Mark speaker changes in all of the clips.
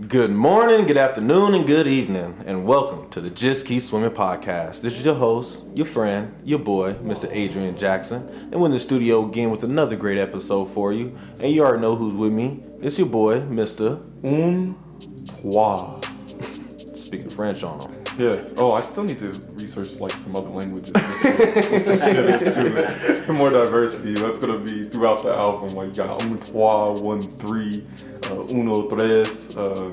Speaker 1: Good morning, good afternoon, and good evening, and welcome to the Just Keep Swimming podcast. This is your host, your friend, your boy, Mr. Adrian Jackson, and we're in the studio again with another great episode for you. And you already know who's with me. It's your boy, Mr.
Speaker 2: Un Trois.
Speaker 1: Speaking French on him.
Speaker 2: Yes. Oh, I still need to research like some other languages. More diversity. That's gonna be throughout the album. Like you got un trois, one three, uh, uno tres. Uh,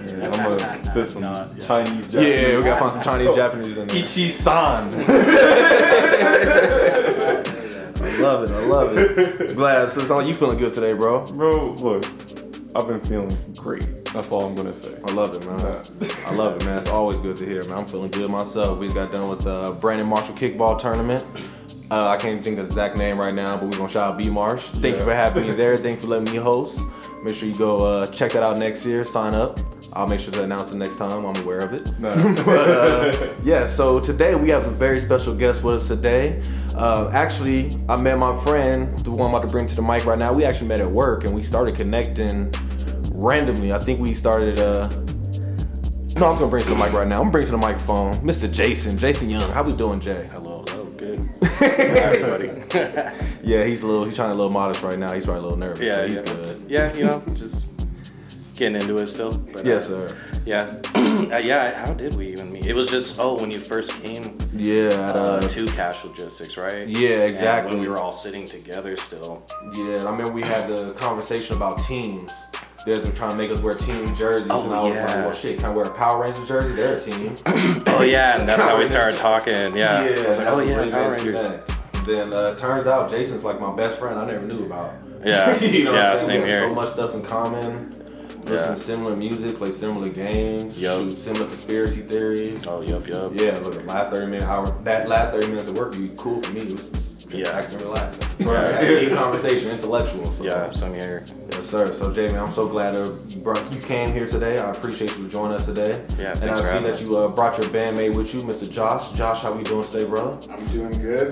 Speaker 2: and I'm gonna fit some
Speaker 3: Not-
Speaker 2: Chinese. Japanese.
Speaker 1: Yeah, we gotta find some Chinese, Japanese in there.
Speaker 2: Ichi-san.
Speaker 1: I love it, I love it. Glad, so it sounds like you feeling good today, bro.
Speaker 2: Bro, look, I've been feeling great. That's all I'm gonna say.
Speaker 1: I love it, man. I love it, man. It's always good to hear, man. I'm feeling good myself. We just got done with the uh, Brandon Marshall kickball tournament. Uh, I can't think of the exact name right now, but we're gonna shout out B Marsh. Thank you for having me there. Thank you for letting me host. Make sure you go uh, check that out next year. Sign up. I'll make sure to announce it next time. I'm aware of it.
Speaker 2: Nah.
Speaker 1: but uh, yeah, so today we have a very special guest with us today. Uh, actually, I met my friend, the one I'm about to bring to the mic right now. We actually met at work and we started connecting randomly. I think we started. Uh, no, I'm just gonna bring to the mic right now. I'm gonna bring to the microphone, Mr. Jason, Jason Young. How we doing, Jay?
Speaker 3: Hello,
Speaker 1: Yeah, he's a little. He's trying a little modest right now. He's probably a little nervous.
Speaker 3: yeah,
Speaker 1: he's
Speaker 3: yeah.
Speaker 1: good.
Speaker 3: Yeah, you know, just getting into it still. But, uh,
Speaker 1: Yes, sir.
Speaker 3: Yeah, uh, yeah. How did we even meet? It was just oh, when you first came
Speaker 1: Yeah, at,
Speaker 3: uh,
Speaker 1: uh,
Speaker 3: to Cash Logistics, right?
Speaker 1: Yeah,
Speaker 3: And
Speaker 1: exactly.
Speaker 3: when we were all sitting together still.
Speaker 1: yeah. I mean, we had the conversation about teams. They've been trying to make us wear team jerseys,
Speaker 3: Oh,
Speaker 1: and I was
Speaker 3: yeah.
Speaker 1: like, "Well, shit, can I wear a Power Ranger jersey? They're a team."
Speaker 3: Oh yeah, and that's how we started talking. Yeah, I was like, oh yeah,
Speaker 1: really
Speaker 3: Power Rangers.
Speaker 1: Then uh, turns out Jason's like my best friend. I never knew about.
Speaker 3: Yeah,
Speaker 1: you know
Speaker 3: yeah,
Speaker 1: what I'm saying?
Speaker 3: same
Speaker 1: we have
Speaker 3: here.
Speaker 1: So much stuff in common. Listen
Speaker 3: Yeah.
Speaker 1: to similar music, play similar games,
Speaker 3: Yup.
Speaker 1: shoot similar conspiracy theories.
Speaker 3: Oh yup, yup.
Speaker 1: Yeah, look, the last 30 minute hour, that last 30 minutes of work would be cool for me. It was
Speaker 3: Yeah.
Speaker 1: relaxing, and relaxing.
Speaker 3: Yeah.
Speaker 1: Deep conversation, intellectual. So.
Speaker 3: Yeah, same here.
Speaker 1: Yes, sir. So, Jamie, I'm so glad uh, you, brought, you came here today. I appreciate you joining us today.
Speaker 3: Yeah,
Speaker 1: And I
Speaker 3: for
Speaker 1: see that
Speaker 3: us.
Speaker 1: you uh, brought your bandmate with you, Mr. Josh. Josh, how we doing today, brother?
Speaker 4: I'm doing good.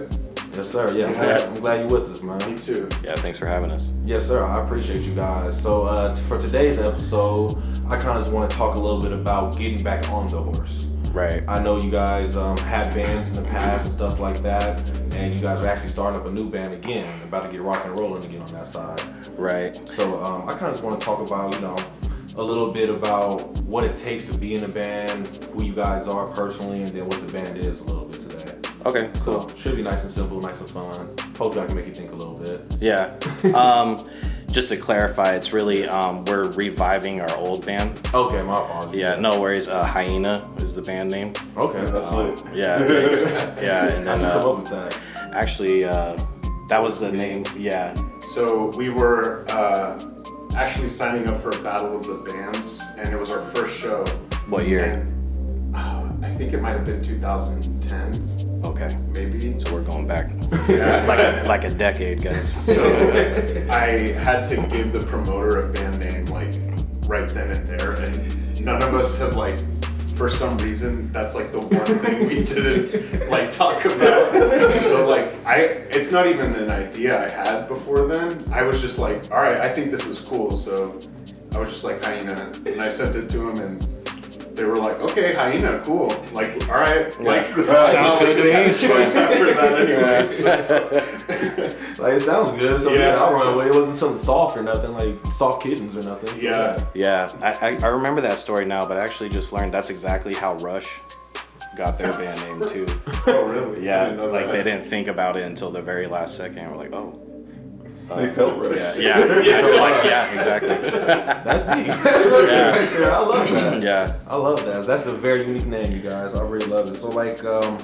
Speaker 1: Yes, sir. Yeah, I'm glad, I'm glad you're with us, man.
Speaker 4: Me too.
Speaker 3: Yeah, thanks for having us.
Speaker 1: Yes, sir. I appreciate you guys. So, uh, t- for today's episode, I kind of just want to talk a little bit about getting back on the horse.
Speaker 3: Right.
Speaker 1: I know you guys um, had bands in the past and stuff like that, and you guys are actually starting up a new band again, about to get rock and rolling again on that side.
Speaker 3: Right.
Speaker 1: So um, I kind of just want to talk about, you know, a little bit about what it takes to be in a band, who you guys are personally, and then what the band is a little bit today.
Speaker 3: Okay.
Speaker 1: So should be nice and simple, nice and fun. Hopefully, I can make you think a little bit.
Speaker 3: Yeah. Um, just to clarify, it's really um, we're reviving our old band.
Speaker 1: Okay, my fault.
Speaker 3: Yeah, no worries. Uh, Hyena is the band name.
Speaker 1: Okay,
Speaker 2: That's lit.
Speaker 3: Yeah, yeah, and then
Speaker 1: you come up
Speaker 3: uh,
Speaker 1: with that?
Speaker 3: actually uh, that was the name. Yeah,
Speaker 4: So we were uh, actually signing up for a battle of the bands, and it was our first show.
Speaker 3: what year?
Speaker 4: And uh, I think it might have been 2010,
Speaker 3: Okay,
Speaker 4: maybe.
Speaker 3: so we're going back
Speaker 4: Yeah.
Speaker 3: like a, like a decade, guys.
Speaker 4: So I had to give the promoter a band name like right then and there, and none of us have like. For some reason, that's like the one thing we didn't like talk about. So like, I it's not even an idea I had before then. I was just like, all right, I think this is cool. So I was just like hyena, and I sent it to him, and they were like, okay, hyena, cool. Like, all right, like
Speaker 3: Sounds uh, good to me.
Speaker 4: a choice after that anyway. So.
Speaker 1: Like it sounds good. So yeah,
Speaker 4: Yeah.
Speaker 1: I'll run away. It wasn't something soft or nothing like soft kittens or nothing. So,
Speaker 4: Yeah.
Speaker 3: yeah, I, I, I remember that story now, but I actually just learned that's exactly how Rush got their band name too.
Speaker 4: Oh really? I
Speaker 3: Yeah,
Speaker 4: didn't know
Speaker 3: like
Speaker 4: that.
Speaker 3: they didn't think about it until the very last second. We're like, oh,
Speaker 2: They felt right.
Speaker 3: yeah, yeah, I feel like yeah, exactly.
Speaker 1: That's me. That's really
Speaker 3: Yeah.
Speaker 1: right. I love that.
Speaker 3: yeah.
Speaker 1: I love that. That's a very unique name, you guys. I really love it. So, like, um,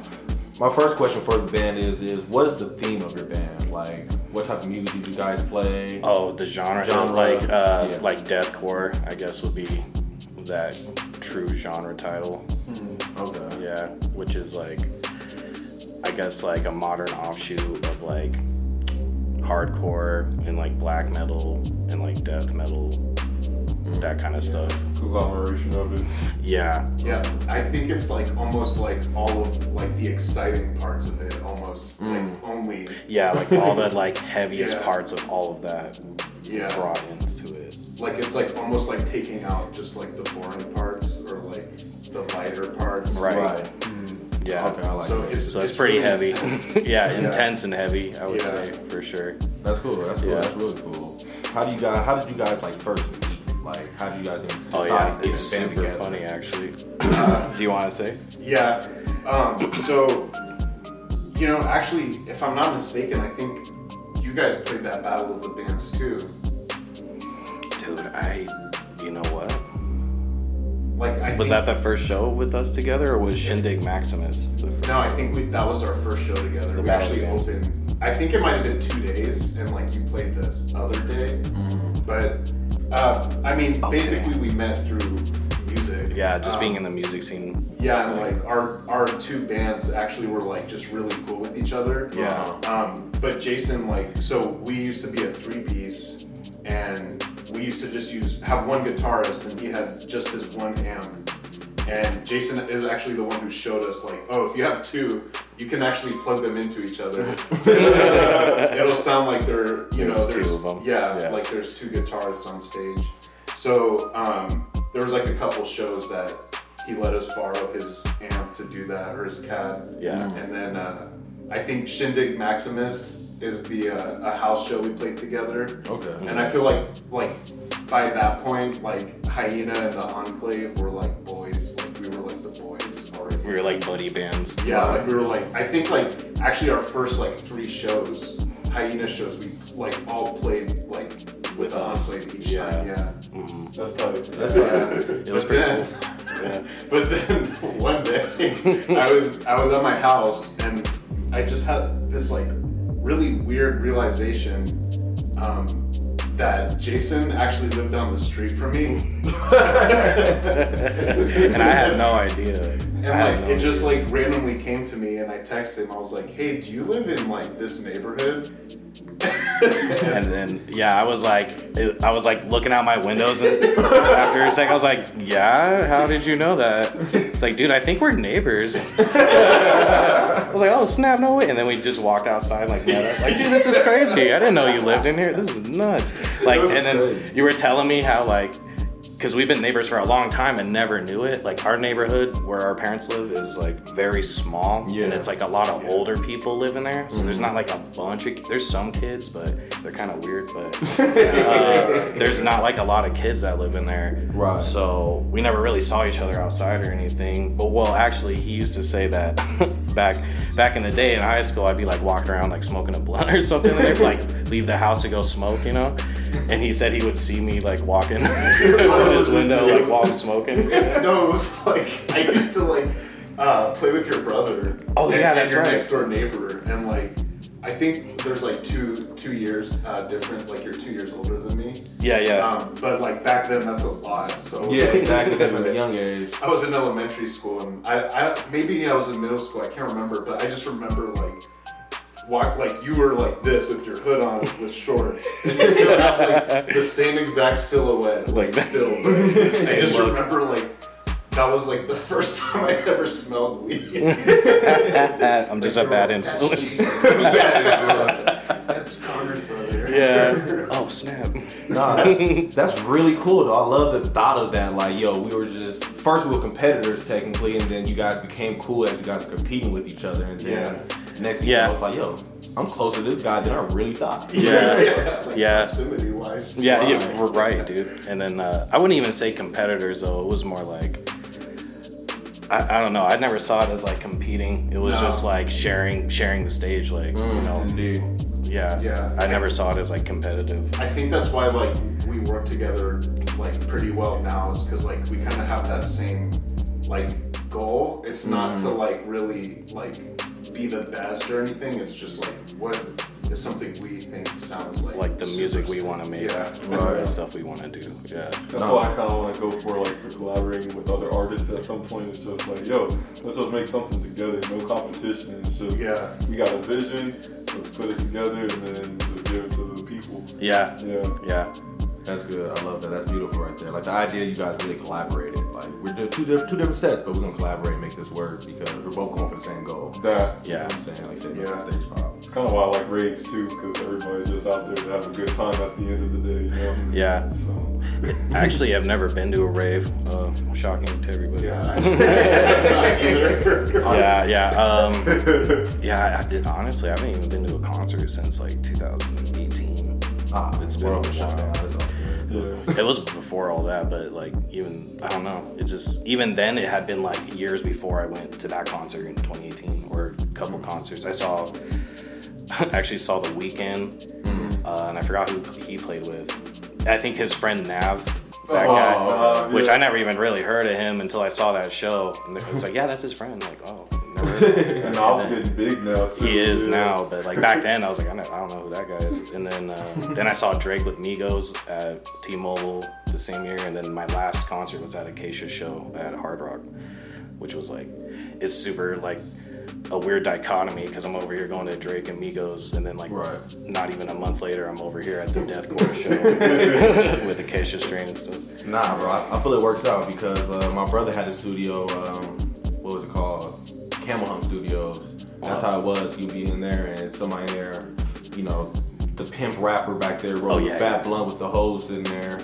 Speaker 1: my first question for the band is: is what is the theme of your band? Like, what type of music do you guys play?
Speaker 3: Oh, the genre,
Speaker 1: Genre,
Speaker 3: like uh,
Speaker 1: yeah.
Speaker 3: like deathcore, I guess would be that true genre title.
Speaker 1: Okay.
Speaker 3: Yeah, which is like, I guess like a modern offshoot of like hardcore and like black metal and like death metal, that kind of stuff.
Speaker 2: Conglomeration of it.
Speaker 3: Yeah,
Speaker 4: Yeah, I think it's like almost like all of like the exciting parts of it, almost like mm. only
Speaker 3: yeah, like all the like heaviest
Speaker 4: Yeah.
Speaker 3: parts of all of that
Speaker 4: yeah.
Speaker 3: brought into it.
Speaker 4: like it's like almost like taking out just like the boring parts or like the lighter parts.
Speaker 3: Right.
Speaker 1: Right.
Speaker 3: Yeah.
Speaker 1: Okay, I like
Speaker 4: So
Speaker 1: that.
Speaker 4: it's,
Speaker 3: So it's pretty
Speaker 4: really
Speaker 3: heavy.
Speaker 4: intense.
Speaker 3: yeah, intense and heavy. I would
Speaker 4: Yeah.
Speaker 3: say for sure.
Speaker 1: That's cool. That's cool.
Speaker 3: Yeah.
Speaker 1: That's really cool. How do you guys? How did you guys like first meet? Like, how do you guys even
Speaker 3: Oh
Speaker 1: decide
Speaker 3: yeah,
Speaker 1: to
Speaker 3: it's
Speaker 1: in
Speaker 3: super
Speaker 1: together?
Speaker 3: funny actually. Do you want to say?
Speaker 4: Yeah. Um, so, you know, actually, if I'm not mistaken, I think you guys played that Battle of the Bands too.
Speaker 3: Dude, I. You know what?
Speaker 4: Like, I
Speaker 3: Was
Speaker 4: think,
Speaker 3: that the first show with us together, or was Shindig Maximus? The first?
Speaker 4: No, I think we, that was our first show together.
Speaker 3: The
Speaker 4: we actually
Speaker 3: of
Speaker 4: opened. I think it might have been two days, and like you played this other day. But uh, I mean,
Speaker 3: Mm-hmm. Okay.
Speaker 4: basically, we met through music.
Speaker 3: Yeah, just
Speaker 4: Um,
Speaker 3: being in the music scene.
Speaker 4: Yeah, and like our our two bands actually were like just really cool with each other.
Speaker 3: Yeah.
Speaker 4: Um, but Jason, like, so we used to be a three piece, and we used to just use have one guitarist, and he had just his one amp. And Jason is actually the one who showed us, like, oh, if you have two, you can actually plug them into each other. It'll sound like they're, you know,
Speaker 3: There's two
Speaker 4: there's
Speaker 3: of 'em.
Speaker 4: Yeah,
Speaker 3: Yeah.
Speaker 4: like there's two guitarists on stage. So um, there was like a couple shows that he let us borrow his amp to do that or his cab.
Speaker 3: Yeah.
Speaker 4: And then uh, I think Shindig Maximus is the uh, a house show we played together.
Speaker 1: Okay.
Speaker 4: And I feel like like by that point, like Hyena and the Enclave were like boys. Like we were like the boys already.
Speaker 3: We were like buddy bands.
Speaker 4: Yeah, like we were like I think like actually our first like three shows, Hyena shows, we like all played like with the Enclave each
Speaker 3: Yeah.
Speaker 4: time. Yeah.
Speaker 2: That's tight.
Speaker 1: That's
Speaker 4: Yeah.
Speaker 3: It was
Speaker 4: But
Speaker 3: pretty
Speaker 4: then-
Speaker 3: cool. Yeah.
Speaker 4: But then one day, I was I was at my house and I just had this like really weird realization um, that Jason actually lived down the street from me,
Speaker 3: and I had no idea.
Speaker 4: and like
Speaker 3: no
Speaker 4: it just like randomly came to me, and I texted him. I was like, "Hey, do you live in like this neighborhood?"
Speaker 3: And then yeah, I was like, it- I was like looking out my windows, and after a second, I was like, yeah, how did you know that? It's like, dude, I think we're neighbors. I was like, oh snap, no way. And then we just walked outside, like, up. like, dude, this is crazy. I didn't know you lived in here. This is nuts. Like, and then you were telling me how like. Because we've been neighbors for a long time and never knew it. Like our neighborhood where our parents live is like very small,
Speaker 1: Yeah.
Speaker 3: and it's like a lot of older people live in there. So there's not like a bunch of there's some kids, but they're kind of weird. But uh, there's not like a lot of kids that live in there.
Speaker 1: Right.
Speaker 3: So we never really saw each other outside or anything. But well, actually, he used to say that back back in the day in high school, I'd be like walking around like smoking a blunt or something, and like leave the house to go smoke, you know. And he said he would see me like walking from his window like while I'm smoking.
Speaker 4: no, it was like I used to like uh, play with your brother.
Speaker 3: Oh,
Speaker 4: and,
Speaker 3: yeah,
Speaker 4: and
Speaker 3: that's
Speaker 4: your
Speaker 3: right.
Speaker 4: next door neighbor, and like I think there's like two two years uh, different. Like you're two years older than me.
Speaker 3: Yeah, yeah.
Speaker 4: Um, but like back then, that's a lot. So
Speaker 1: Yeah, exactly. That was a young age.
Speaker 4: I was in elementary school, and I, I maybe I was in middle school. I can't remember, but I just remember like. Walk like you were like this with your hood on with shorts. And you still have like the same exact silhouette, like,
Speaker 3: Like-
Speaker 4: still. But I
Speaker 3: Same
Speaker 4: just
Speaker 3: look.
Speaker 4: remember like that was like the first time I ever smelled weed.
Speaker 3: I'm just a bad influence.
Speaker 4: yeah, that's Connor's brother.
Speaker 3: Yeah. Oh snap.
Speaker 1: Nah, that- that's really cool though. I love the thought of that. Like, yo, we were just first we were competitors technically, and then you guys became cool as you guys were competing with each other, and then next thing
Speaker 3: Yeah.
Speaker 1: you know, it's like, yo, I'm closer to this guy than I really thought.
Speaker 3: Yeah.
Speaker 4: yeah, like
Speaker 3: Yeah.
Speaker 4: Proximity wise.
Speaker 3: Yeah, yeah, r- right, dude. And then uh, I wouldn't even say competitors though. It was more like I, I don't know. I never saw it as like competing. It was
Speaker 4: No.
Speaker 3: just like sharing sharing the stage. Like you know,
Speaker 1: Indeed.
Speaker 3: yeah,
Speaker 4: Yeah.
Speaker 3: I never saw it as like competitive.
Speaker 4: I think that's why like we work together like pretty well now is because like we kind of have that same like goal. It's not
Speaker 3: Mm.
Speaker 4: to like really like be the best or anything. It's just like what is something we think sounds like
Speaker 3: Like the music we want to make,
Speaker 4: Yeah.
Speaker 1: Right.
Speaker 3: the stuff we want to do. Yeah,
Speaker 2: That's
Speaker 1: No.
Speaker 2: why I kind of want to go for like for collaborating with other artists at some point. It's just like, yo, let's just make something together. No competition. It's just
Speaker 4: Yeah.
Speaker 2: we got a vision. Let's put it together and then just give it to the people.
Speaker 3: yeah,
Speaker 2: Yeah.
Speaker 3: yeah.
Speaker 1: That's good. I love that. That's beautiful right there. Like the idea you guys really collaborated. Like we're doing two, diff- two different sets, but we're gonna collaborate and make this work because we're both going for the same goal.
Speaker 2: That.
Speaker 1: You know
Speaker 3: Yeah.
Speaker 1: what I'm saying? Like say, make
Speaker 4: Yeah.
Speaker 1: the stage pop.
Speaker 2: It's kind of why I like raves too, because everybody's just out there to have a good time at the end of the day, you know?
Speaker 3: Yeah.
Speaker 2: So,
Speaker 3: Actually, I've never been to a rave. Uh, shocking to everybody.
Speaker 4: Either.
Speaker 3: yeah, yeah. Um, yeah, I did. Honestly, I haven't even been to a concert since like 2018.
Speaker 1: Ah,
Speaker 3: It's
Speaker 1: it's
Speaker 3: been a
Speaker 1: world shut
Speaker 3: while.
Speaker 1: Down. That's all.
Speaker 2: yeah.
Speaker 3: It was before all that, but like even I don't know. It just even then it had been like years before I went to that concert in 2018 or a couple concerts. I saw actually saw the Weeknd, uh, and I forgot who he played with. I think his friend Nav, that
Speaker 2: Oh,
Speaker 3: guy,
Speaker 2: uh,
Speaker 3: which
Speaker 2: yeah.
Speaker 3: I never even really heard of him until I saw that show. And it was like, yeah, that's his friend. I'm like, oh, never heard of him.
Speaker 2: Getting big now too.
Speaker 3: He is
Speaker 2: yeah.
Speaker 3: now, but like back then, I was like, I, don't- I don't know who that guy is. And then, uh, then I saw Drake with Migos at T-Mobile the same year, and then my last concert was at Acacia show at Hard Rock, which was like, it's super like a weird dichotomy because I'm over here going to Drake and Migos, and then like
Speaker 1: Right.
Speaker 3: not even a month later, I'm over here at the Deathcore show with Acacia Strain and stuff.
Speaker 1: Nah, bro. I, I feel it works out because uh, my brother had a studio. Um, what was it called? Camel Hump Studios. That's how it was. You'd be in there, and somebody in there, you know, the pimp rapper back there rolling
Speaker 3: Oh, yeah,
Speaker 1: fat
Speaker 3: yeah.
Speaker 1: blunt with the hose in there,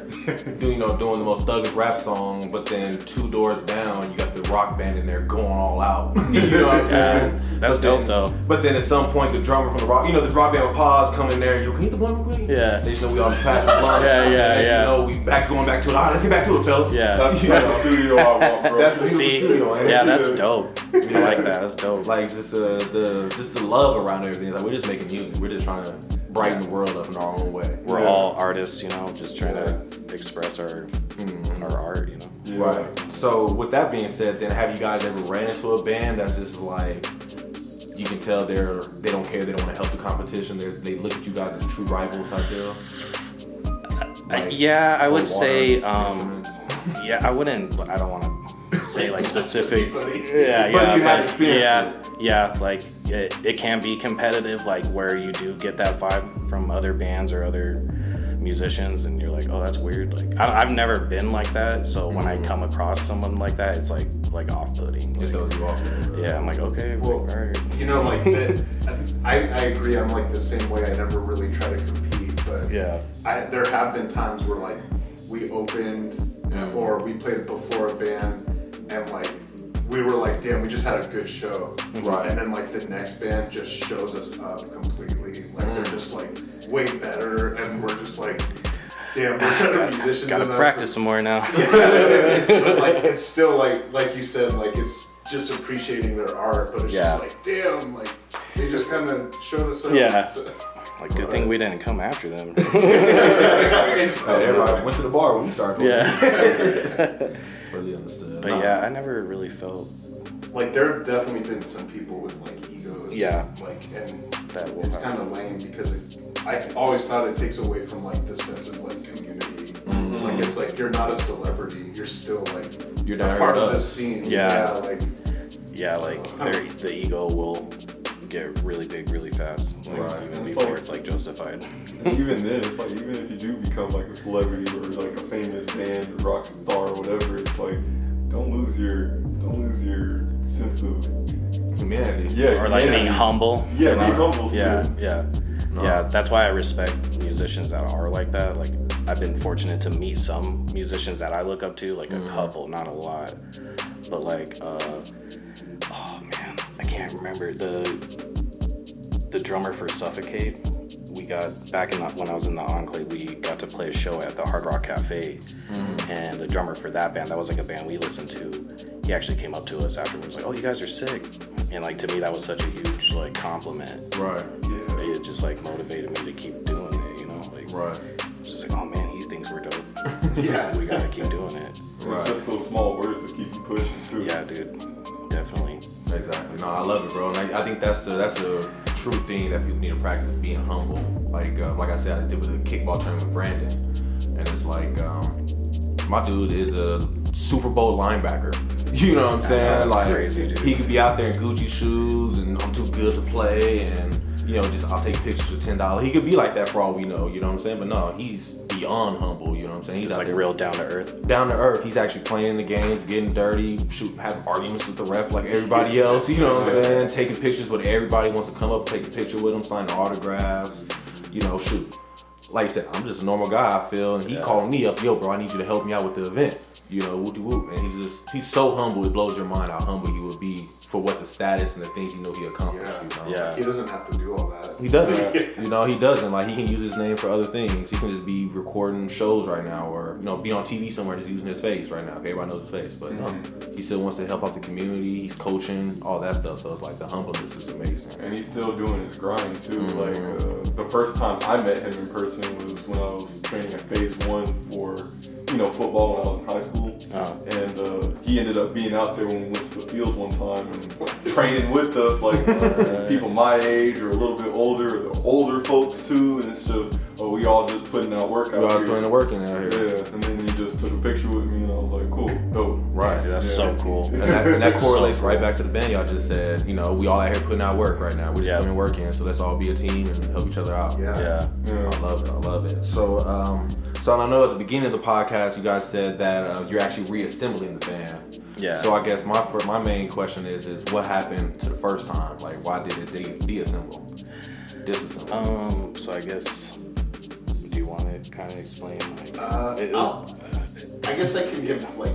Speaker 1: doing you know doing the most thuggish rap song. But then two doors down, you got the rock band in there going all out. you know what I'm saying?
Speaker 3: Yeah, that's
Speaker 1: But
Speaker 3: dope,
Speaker 1: then-
Speaker 3: though.
Speaker 1: But then at some point, the drummer from the rock, you know, the rock band would pause, come in there, you can you get the blunt real quick?
Speaker 3: Yeah.
Speaker 1: They just know we all just passed the blunt.
Speaker 3: Yeah, yeah,
Speaker 1: and
Speaker 3: yeah.
Speaker 1: You know, we back going back to it. All right, let's get back to it, fellas.
Speaker 3: Yeah.
Speaker 2: That's
Speaker 1: You
Speaker 2: the
Speaker 1: know?
Speaker 2: studio I want, bro.
Speaker 1: That's the
Speaker 3: See,
Speaker 1: studio, ain't
Speaker 3: yeah, that's dope. I like that. That's dope.
Speaker 1: like just the the just the love around everything. Like we're just making music. We're just trying to brighten the world up in our own way.
Speaker 3: we're
Speaker 2: Yeah.
Speaker 3: all artists, you know, just trying to express our our art, you know.
Speaker 2: Yeah.
Speaker 1: Right. So with that being said, then have you guys ever ran into a band that's just like you can tell they're they don't care, they don't want to help the competition. They they look at you guys as true rivals out there. Like,
Speaker 3: yeah, I would say, um, yeah, I wouldn't. I don't want to say like specific.
Speaker 4: Anybody.
Speaker 3: Yeah,
Speaker 1: But
Speaker 3: yeah,
Speaker 1: you have
Speaker 3: but
Speaker 1: experienced
Speaker 3: yeah, yeah. Like it, it can be competitive, like where you do get that vibe from other bands or other musicians, and you're like, oh, that's weird. Like I, I've never been like that, so when I come across someone like that, it's like like off-putting.
Speaker 1: It throws you off.
Speaker 3: yeah, I'm like, okay,
Speaker 4: Well,
Speaker 3: all right.
Speaker 4: You know, like the, I, I agree. I'm like the same way. I never really try to compete, but
Speaker 3: Yeah.
Speaker 4: I, there have been times where like we opened uh, or we played before a band and like we were like, damn, we just had a good show.
Speaker 1: Right.
Speaker 4: And then like the next band just shows us up completely. Like they're just like way better, and we're just like, damn, we're better musicians.
Speaker 3: Gotta
Speaker 4: than us.
Speaker 3: practice some more now.
Speaker 4: but like it's still like like you said, like it's just appreciating their art, but it's
Speaker 3: Yeah.
Speaker 4: just like damn, like they just kind of showed us up.
Speaker 3: Yeah.
Speaker 4: So-
Speaker 3: Like, good thing we didn't come after them.
Speaker 1: Hey, everybody went to the bar when we started.
Speaker 3: yeah.
Speaker 1: Really understood.
Speaker 3: But
Speaker 1: Nah.
Speaker 3: yeah, I never really felt
Speaker 4: like there have definitely been some people with like egos.
Speaker 3: Yeah.
Speaker 4: Like and
Speaker 3: that
Speaker 4: it's
Speaker 3: happen.
Speaker 4: kind of lame because it, I always thought it takes away from like the sense of like community.
Speaker 3: Mm-hmm.
Speaker 4: Like it's like you're not a celebrity, you're still like
Speaker 1: You're
Speaker 4: a
Speaker 1: down here
Speaker 4: part of the scene.
Speaker 3: Yeah.
Speaker 4: like
Speaker 3: Yeah, like their, the ego will get really big really fast. Like,
Speaker 1: Right.
Speaker 3: Even
Speaker 2: It's
Speaker 3: before
Speaker 2: like-
Speaker 3: it's like justified.
Speaker 2: Even then, it's like even if you do become like a celebrity or like a famous band, rock star, or whatever, it's like don't lose your don't lose your sense of
Speaker 1: Humanity.
Speaker 2: yeah
Speaker 3: or like
Speaker 2: yeah.
Speaker 3: being humble.
Speaker 2: Yeah,
Speaker 3: you know?
Speaker 2: being humble,
Speaker 3: Yeah,
Speaker 2: too.
Speaker 3: yeah, yeah. That's why I respect musicians that are like that. Like I've been fortunate to meet some musicians that I look up to, like a couple, not a lot, but like, uh, man, I can't remember the the drummer for Suffokate. We got back in the, when I was in the Enclave, we got to play a show at the Hard Rock Cafe, mm-hmm. and the drummer for that band, that was like a band we listened to. He actually came up to us afterwards, like, "Oh, you guys are sick," and like to me, that was such a huge like compliment.
Speaker 1: Right.
Speaker 2: yeah.
Speaker 3: It just like motivated me to keep doing it, you know. Like,
Speaker 1: Right.
Speaker 3: it's just like, oh man, he thinks we're dope.
Speaker 4: yeah.
Speaker 3: We gotta keep doing it.
Speaker 1: Right.
Speaker 2: It's just those small words that keep you pushing too.
Speaker 3: Yeah, dude, definitely.
Speaker 1: Exactly. No, I love it, bro. And I, I think that's a, that's a true thing that people need to practice being humble. Like uh, like I said, I just did with a kickball tournament with Brandon, and it's like um, my dude is a Super Bowl linebacker. You know what I'm saying? like
Speaker 3: crazy,
Speaker 1: he could be out there in Gucci shoes, and I'm too good to play, and you know, just I'll take pictures for ten dollars. He could be like that for all we know. You know what I'm saying? But no, he's beyond humble. You know what I'm saying? He's
Speaker 3: like
Speaker 1: there
Speaker 3: real down to earth.
Speaker 1: down to earth. He's actually playing the games, getting dirty, shooting, having arguments with the ref like everybody else. You know what I'm saying? Taking pictures with everybody wants to come up, take a picture with him, sign autographs. You know, shoot. Like I said, I'm just a normal guy. I feel, and he
Speaker 3: Yeah.
Speaker 1: calling me up, yo, bro, I need you to help me out with the event. You know, whoop de whoop. And he's just, he's so humble. It blows your mind how humble he would be for what the status and the things you know he accomplished. You know?
Speaker 3: Yeah.
Speaker 4: He doesn't have to do all that.
Speaker 1: He doesn't. You know, he doesn't. Like he can use his name for other things. He can just be recording shows right now, or you know, be on TV somewhere just using his face right now. Okay, everybody knows his face, but no, he still wants to help out the community. He's coaching, all that stuff. So it's like the humbleness is amazing.
Speaker 2: And he's still doing his grind too.
Speaker 1: Mm-hmm.
Speaker 2: Like uh, the first time I met him in person was when I was training at Phase One for you know football when I was in high school.
Speaker 3: Oh.
Speaker 2: And uh, he ended up being out there when we went to the field one time and training with us, like uh, people my age or a little bit older, older folks too. And it's just, oh, we all just putting out work
Speaker 1: We
Speaker 2: out
Speaker 1: all
Speaker 2: here.
Speaker 1: putting the work in out here.
Speaker 2: Yeah, and then he just took a picture
Speaker 1: Right.
Speaker 3: Dude, that's
Speaker 2: Yeah.
Speaker 3: so cool.
Speaker 1: And that, and that
Speaker 3: So
Speaker 1: correlates
Speaker 3: cool.
Speaker 1: right back to the band y'all just said. You know, we all out here putting out work right now. We're just
Speaker 3: Yeah.
Speaker 1: putting work in, so let's all be a team and help each other out.
Speaker 4: Yeah.
Speaker 3: Yeah.
Speaker 2: Yeah.
Speaker 1: I love it. I love it. So, um, so I know at the beginning of the podcast, you guys said that uh, you're actually reassembling the band.
Speaker 3: Yeah.
Speaker 1: So I guess my fir- my main question is is what happened to the first time? Like, why did it de- deassemble, disassemble?
Speaker 3: Um. So I guess. Do you want to kind of explain? Like,
Speaker 4: Uh,
Speaker 3: it was,
Speaker 4: I guess I can give like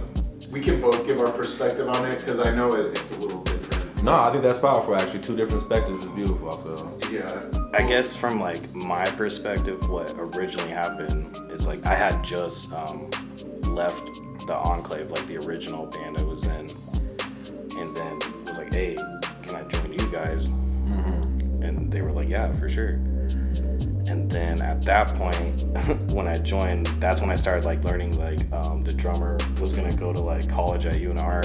Speaker 4: we can both give our perspective on it because I know it, it's a little different.
Speaker 1: no, I think that's powerful. Actually, two different perspectives is beautiful. I feel.
Speaker 4: Yeah.
Speaker 3: I guess from like my perspective, what originally happened is like I had just um, left the Enclave, like the original band I was in, and then was like, "Hey, can I join you guys?" And they were like, "Yeah, for sure." And then at that point, when I joined, that's when I started like learning like um, the drummer was gonna go to like college at UNR,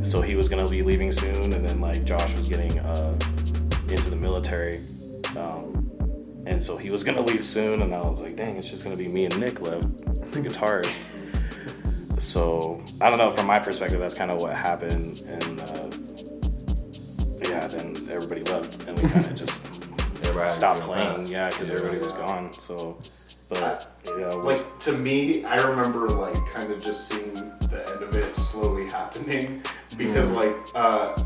Speaker 3: so he was gonna be leaving soon, and then like Josh was getting uh, into the military, um, and so he was gonna leave soon, and I was like, dang, it's just gonna be me and Nick left, the guitarist. So I don't know. From my perspective, that's kind of what happened, and uh, yeah, then everybody left, and we kind of just
Speaker 1: Everybody
Speaker 3: stopped
Speaker 1: had
Speaker 3: playing,
Speaker 1: pass.
Speaker 3: yeah, because everybody was gone. So, but yeah, we-
Speaker 4: Like to me, I remember like kind of just seeing the end of it slowly happening because like uh,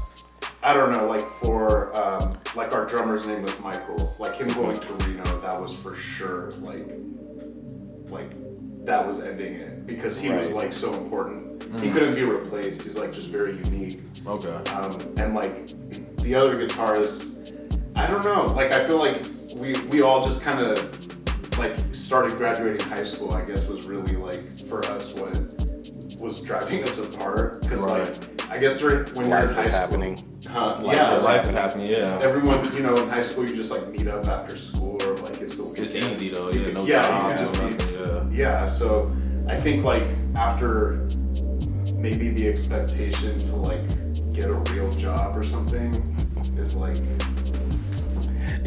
Speaker 4: I don't know, like for um, like our drummer's name was Michael. Like him going to Reno, that was for sure. Like like that was ending it because he was like so important. He couldn't be replaced. He's like just very unique.
Speaker 1: Okay.
Speaker 4: Um, and like the other guitarists, I don't know. Like I feel like we we all just kind of like started graduating high school. I guess was really like for us what was driving us apart. Because
Speaker 1: Right.
Speaker 4: like I guess during when you're in
Speaker 3: life
Speaker 4: high
Speaker 3: is
Speaker 4: school,
Speaker 3: happening.
Speaker 4: huh?
Speaker 3: Life
Speaker 4: yeah,
Speaker 3: is
Speaker 4: like,
Speaker 1: Life is happening. Yeah.
Speaker 4: everyone you know in high school you just like meet up after school or like it's the
Speaker 1: It's easy though. Yeah. No
Speaker 4: Yeah,
Speaker 1: jobs,
Speaker 4: you just
Speaker 1: no yeah.
Speaker 4: Yeah, so I think like after maybe the expectation to like get a real job or something is like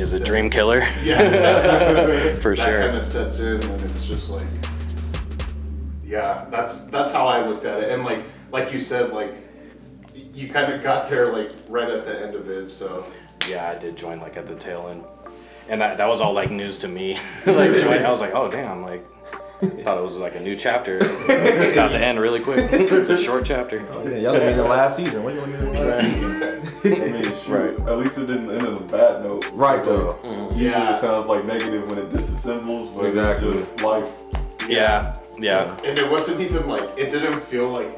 Speaker 3: is a dream killer.
Speaker 4: yeah
Speaker 3: For
Speaker 4: that
Speaker 3: sure.
Speaker 4: kind of sets in and it's just like yeah that's that's how I looked at it and like like you said like you kind of got there like right at the end of it so
Speaker 3: Yeah, I did join like at the tail end, and that, that was all like news to me. like join, I was like, oh damn, like thought it was like a new chapter. It's got to end really quick. It's a short chapter.
Speaker 1: Yeah, y'all didn't mean the last season. What you want to in the last season?
Speaker 2: I mean, shoot, at least it didn't end on a bad note.
Speaker 1: Right though.
Speaker 2: Usually
Speaker 4: Yeah.
Speaker 2: it sounds like negative when it disassembles, but
Speaker 1: Exactly.
Speaker 2: it's just life.
Speaker 3: Yeah, yeah,
Speaker 4: and it wasn't even like it didn't feel like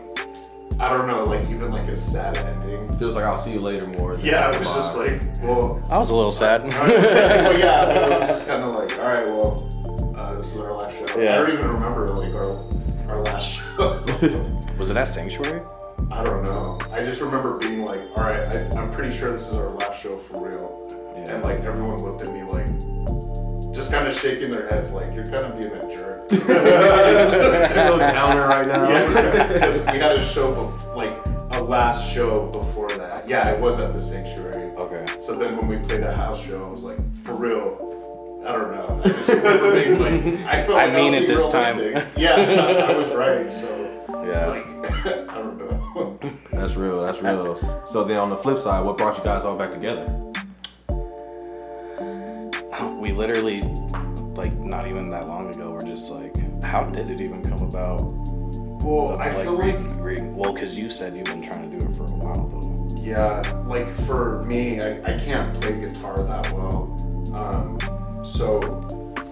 Speaker 4: I don't know like even like a sad ending
Speaker 1: Feels like I'll see you later more. than
Speaker 4: yeah it was
Speaker 1: bye.
Speaker 4: just like well
Speaker 3: I was a little sad.
Speaker 4: well, yeah, it was just kind of like, all right, well, uh, this is our last show.
Speaker 3: Yeah.
Speaker 4: I don't even remember like our our last show.
Speaker 3: was it at Sanctuary?
Speaker 4: I don't know. I just remember being like, all right, I, I'm pretty sure this is our last show for real.
Speaker 3: Yeah.
Speaker 4: And like everyone looked at me like, just kind of shaking their heads like, you're kind of being a jerk.
Speaker 1: Downer right now.
Speaker 4: Yeah, because we had a show, bef- like a last show before that. Yeah, it was at the sanctuary.
Speaker 3: Okay.
Speaker 4: So then when we played that house show, I was like, for real. I don't know. I just like, I felt
Speaker 3: I
Speaker 4: like
Speaker 3: mean
Speaker 4: was
Speaker 3: it this time.
Speaker 4: Yeah, I, I was right. So
Speaker 3: Yeah.
Speaker 4: like, I don't know.
Speaker 1: That's real. That's real. So then on the flip side, what brought you guys all back together?
Speaker 3: we literally, like, not even that long ago, we're just like how did it even come about?
Speaker 4: Well,
Speaker 3: of,
Speaker 4: I feel
Speaker 3: re-
Speaker 4: like
Speaker 3: re- well, because you said you've been trying to do it for a while though.
Speaker 4: Yeah, like for me, I, I can't play guitar that well. Um, so,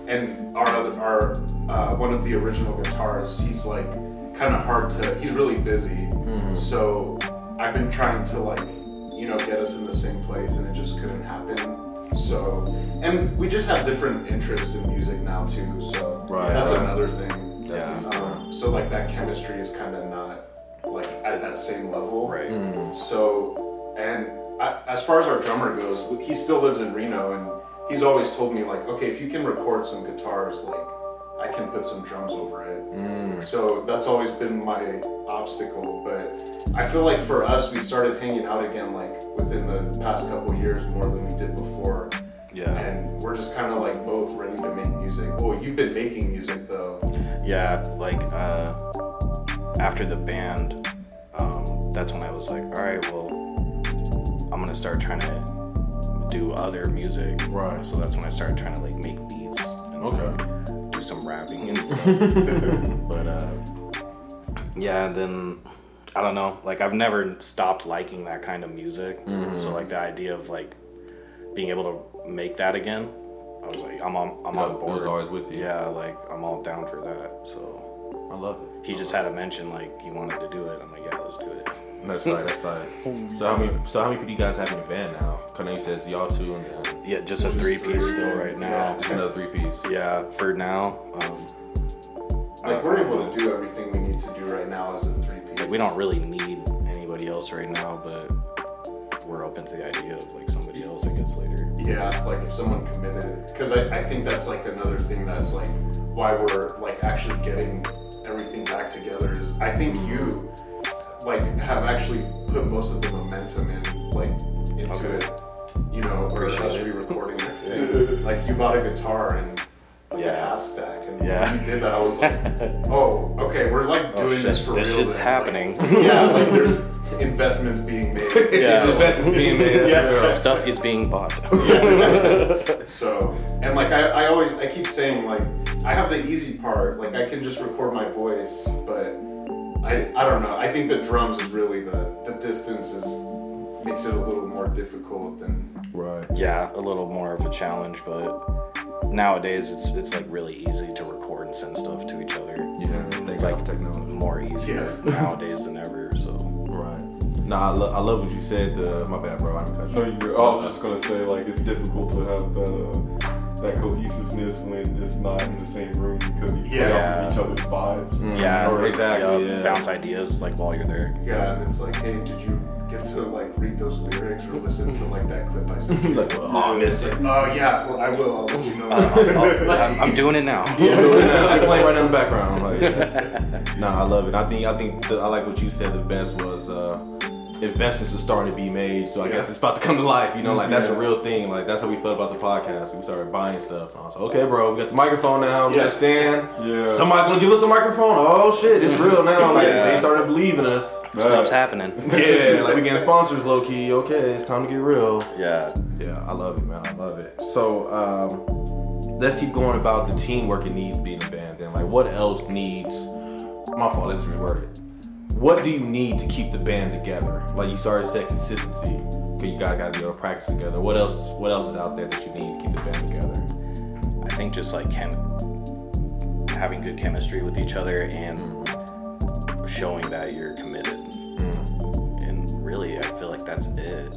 Speaker 4: and our other, our uh, one of the original guitarists, he's like kind of hard to. He's really busy. So, I've been trying to like, you know, get us in the same place, and it just couldn't happen. So, and we just have different interests in music now too. So
Speaker 1: Right,
Speaker 4: that's
Speaker 1: right.
Speaker 4: another thing.
Speaker 3: Yeah.
Speaker 4: Um, so like that chemistry is kind of not like at that same level.
Speaker 3: Right.
Speaker 4: So, and I, as far as our drummer goes, he still lives in Reno, and he's always told me like, okay, if you can record some guitars, like I can put some drums over it. So that's always been my obstacle. But I feel like for us, we started hanging out again like within the past couple years more than we did before.
Speaker 3: Yeah.
Speaker 4: And we're just kind of like both ready to make music. Oh, you've been making music though.
Speaker 3: Yeah, like uh, after the band, um, that's when I was like, all right, well, I'm gonna start trying to do other music.
Speaker 1: Right.
Speaker 3: So that's when I started trying to like make beats and
Speaker 1: Okay.
Speaker 3: like, do some rapping and stuff. but uh, yeah, then I don't know. Like I've never stopped liking that kind of music. So like the idea of like being able to make that again, I was like, I'm on, I'm
Speaker 1: Yeah,
Speaker 3: on
Speaker 1: it
Speaker 3: board.
Speaker 1: was always with you.
Speaker 3: Yeah, like I'm all down for that. So
Speaker 1: I love it.
Speaker 3: he just had to mention like he wanted to do it. Like, yeah, let's do it.
Speaker 1: That's right. That's right. So how many? So how many people you guys have in the band now? Kanye says y'all two and then
Speaker 3: Yeah, just a three piece still right now.
Speaker 1: it's another three piece.
Speaker 3: Yeah, for now. Um,
Speaker 4: Like we're able to do everything we need to do right now as a three piece.
Speaker 3: we don't really need anybody else right now, but we're open to the idea of like somebody else, I guess later.
Speaker 4: Yeah, like if someone committed, because I, I think that's like another thing that's like why we're like actually getting everything back together is I think you like have actually put most of the momentum in like into
Speaker 3: Okay.
Speaker 4: it. You know, or us re-recording everything. like you bought a guitar and like a
Speaker 3: Yeah.
Speaker 4: half stack, and
Speaker 3: Yeah.
Speaker 4: when you did that, I was like, oh, okay, we're like oh, doing
Speaker 3: Oh shit,
Speaker 4: this for
Speaker 3: this
Speaker 4: real.
Speaker 3: This shit's
Speaker 4: then.
Speaker 3: happening.
Speaker 4: Like, yeah, like there's investments being made.
Speaker 3: Yeah.
Speaker 1: best being made.
Speaker 4: Yeah.
Speaker 3: Stuff is being bought.
Speaker 4: So, and like I, I always, I keep saying like, I have the easy part. Like I can just record my voice, but I, I don't know. I think the drums is really the, the distance is makes it a little more difficult than.
Speaker 1: Right.
Speaker 3: yeah, a little more of a challenge, but nowadays it's it's like really easy to record and send stuff to each other.
Speaker 1: Yeah. Thank
Speaker 3: It's like
Speaker 1: for technology.
Speaker 3: more easier
Speaker 4: Yeah.
Speaker 3: nowadays than ever. So
Speaker 1: Right. Nah, I, lo- I love what you said. The my bad, bro. I didn't cut
Speaker 2: No,
Speaker 1: you.
Speaker 2: you I was just gonna say like it's difficult to have that uh, that cohesiveness when it's not in the same room because you play
Speaker 4: Yeah.
Speaker 2: off of each other's vibes.
Speaker 3: yeah,
Speaker 1: Or exactly,
Speaker 3: yeah,
Speaker 1: yeah.
Speaker 3: bounce ideas like while you're there.
Speaker 4: Yeah, and it's like, hey, did you get to like read those lyrics or listen to like that clip I sent you?
Speaker 1: Like, oh, I missed it.
Speaker 4: Oh yeah, well I will. I'll let you know.
Speaker 3: Oh, I'm, I'm doing it now.
Speaker 1: it's playing right in the background. Like, yeah. Nah, I love it. I think I think the, I like what you said. The best was uh, investments are starting to be made. So I guess it's about to come to life. You know, like that's a real thing. Like that's how we felt about the podcast. We started buying stuff. I was like, okay, bro, we got the microphone now. We got
Speaker 4: Yeah.
Speaker 1: a stand.
Speaker 2: Yeah.
Speaker 1: Somebody's gonna give us a microphone. Oh shit, it's real now. Like
Speaker 3: Yeah.
Speaker 1: they started believing us.
Speaker 3: Stuff's happening.
Speaker 1: Yeah, like we getting sponsors low key. Okay, it's time to get real.
Speaker 3: Yeah.
Speaker 1: Yeah, I love it, man. I love it. So, um, let's keep going about the teamwork it needs being a band. Then, like, what else needs? My fault. Let's reword it. What do you need to keep the band together? Like you started said consistency. But you guys gotta be able to practice together. What else? What else is out there that you need to keep the band together?
Speaker 3: I think just like chem- having good chemistry with each other and mm-hmm. showing that you're committed. Mm-hmm. And really, I feel like that's it.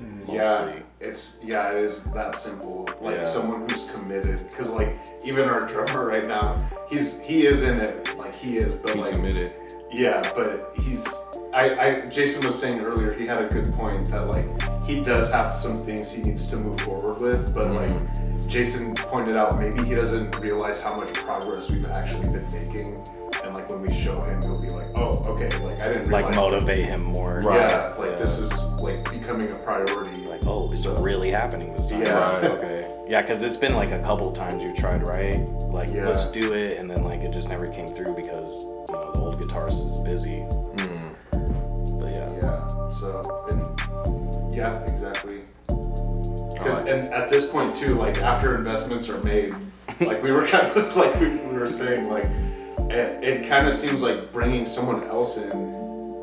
Speaker 4: Mm,
Speaker 3: yeah,
Speaker 4: it's yeah, it is that simple. Like
Speaker 3: Yeah.
Speaker 4: someone who's committed, because like even our drummer right now, he's he is in it, like he is, but
Speaker 1: He's
Speaker 4: like
Speaker 1: committed.
Speaker 4: Yeah, but he's. I, I Jason was saying earlier he had a good point that like he does have some things he needs to move forward with, but like mm-hmm. Jason pointed out maybe he doesn't realize how much progress we've actually been making, and like when we show him, he'll be like, oh okay, like I didn't
Speaker 3: Like motivate him more.
Speaker 1: Right.
Speaker 4: Yeah, like
Speaker 3: Yeah.
Speaker 4: this is like becoming a priority.
Speaker 3: Like, oh, it's
Speaker 4: So-
Speaker 3: really happening this time.
Speaker 4: Yeah.
Speaker 1: Right.
Speaker 3: Okay. Yeah, because it's been like a couple times you've tried, right? Like,
Speaker 4: Yeah.
Speaker 3: let's do it, and then like it just never came through because you know the old guitarist is busy. But yeah.
Speaker 4: Yeah. So, and yeah, exactly. Because
Speaker 1: Alright.
Speaker 4: and at this point too, like after investments are made, like we were kind of like we, we were saying, like it, it kind of seems like bringing someone else in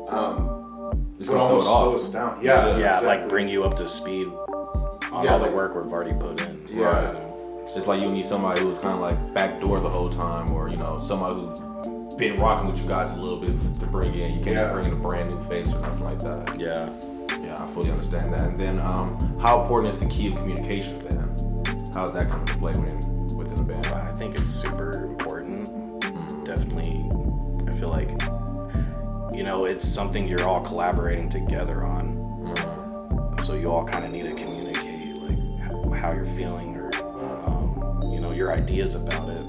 Speaker 4: um,
Speaker 1: It's
Speaker 4: would
Speaker 1: gonna
Speaker 4: almost
Speaker 1: it
Speaker 4: slow us down. Yeah,
Speaker 3: yeah,
Speaker 4: exactly.
Speaker 3: like bring you up to speed on
Speaker 4: Yeah,
Speaker 3: all
Speaker 4: like-
Speaker 3: the work we've already put in.
Speaker 4: Yeah.
Speaker 3: You know?
Speaker 1: It's just like you need somebody who's kind of like backdoor the whole time, or you know, somebody who's been rocking with you guys a little bit to bring in. You can't
Speaker 4: Yeah.
Speaker 1: bring in a brand new face or nothing like that.
Speaker 3: Yeah.
Speaker 1: Yeah, I fully understand that. And then, um, how important is the key of communication then? How does that come into play within within a band?
Speaker 3: I think it's super important.
Speaker 1: Mm-hmm.
Speaker 3: Definitely, I feel like, you know, it's something you're all collaborating together on.
Speaker 1: Mm-hmm.
Speaker 3: So you all kind of need to communicate, like, how, you're feeling or, um, you know, your ideas about it.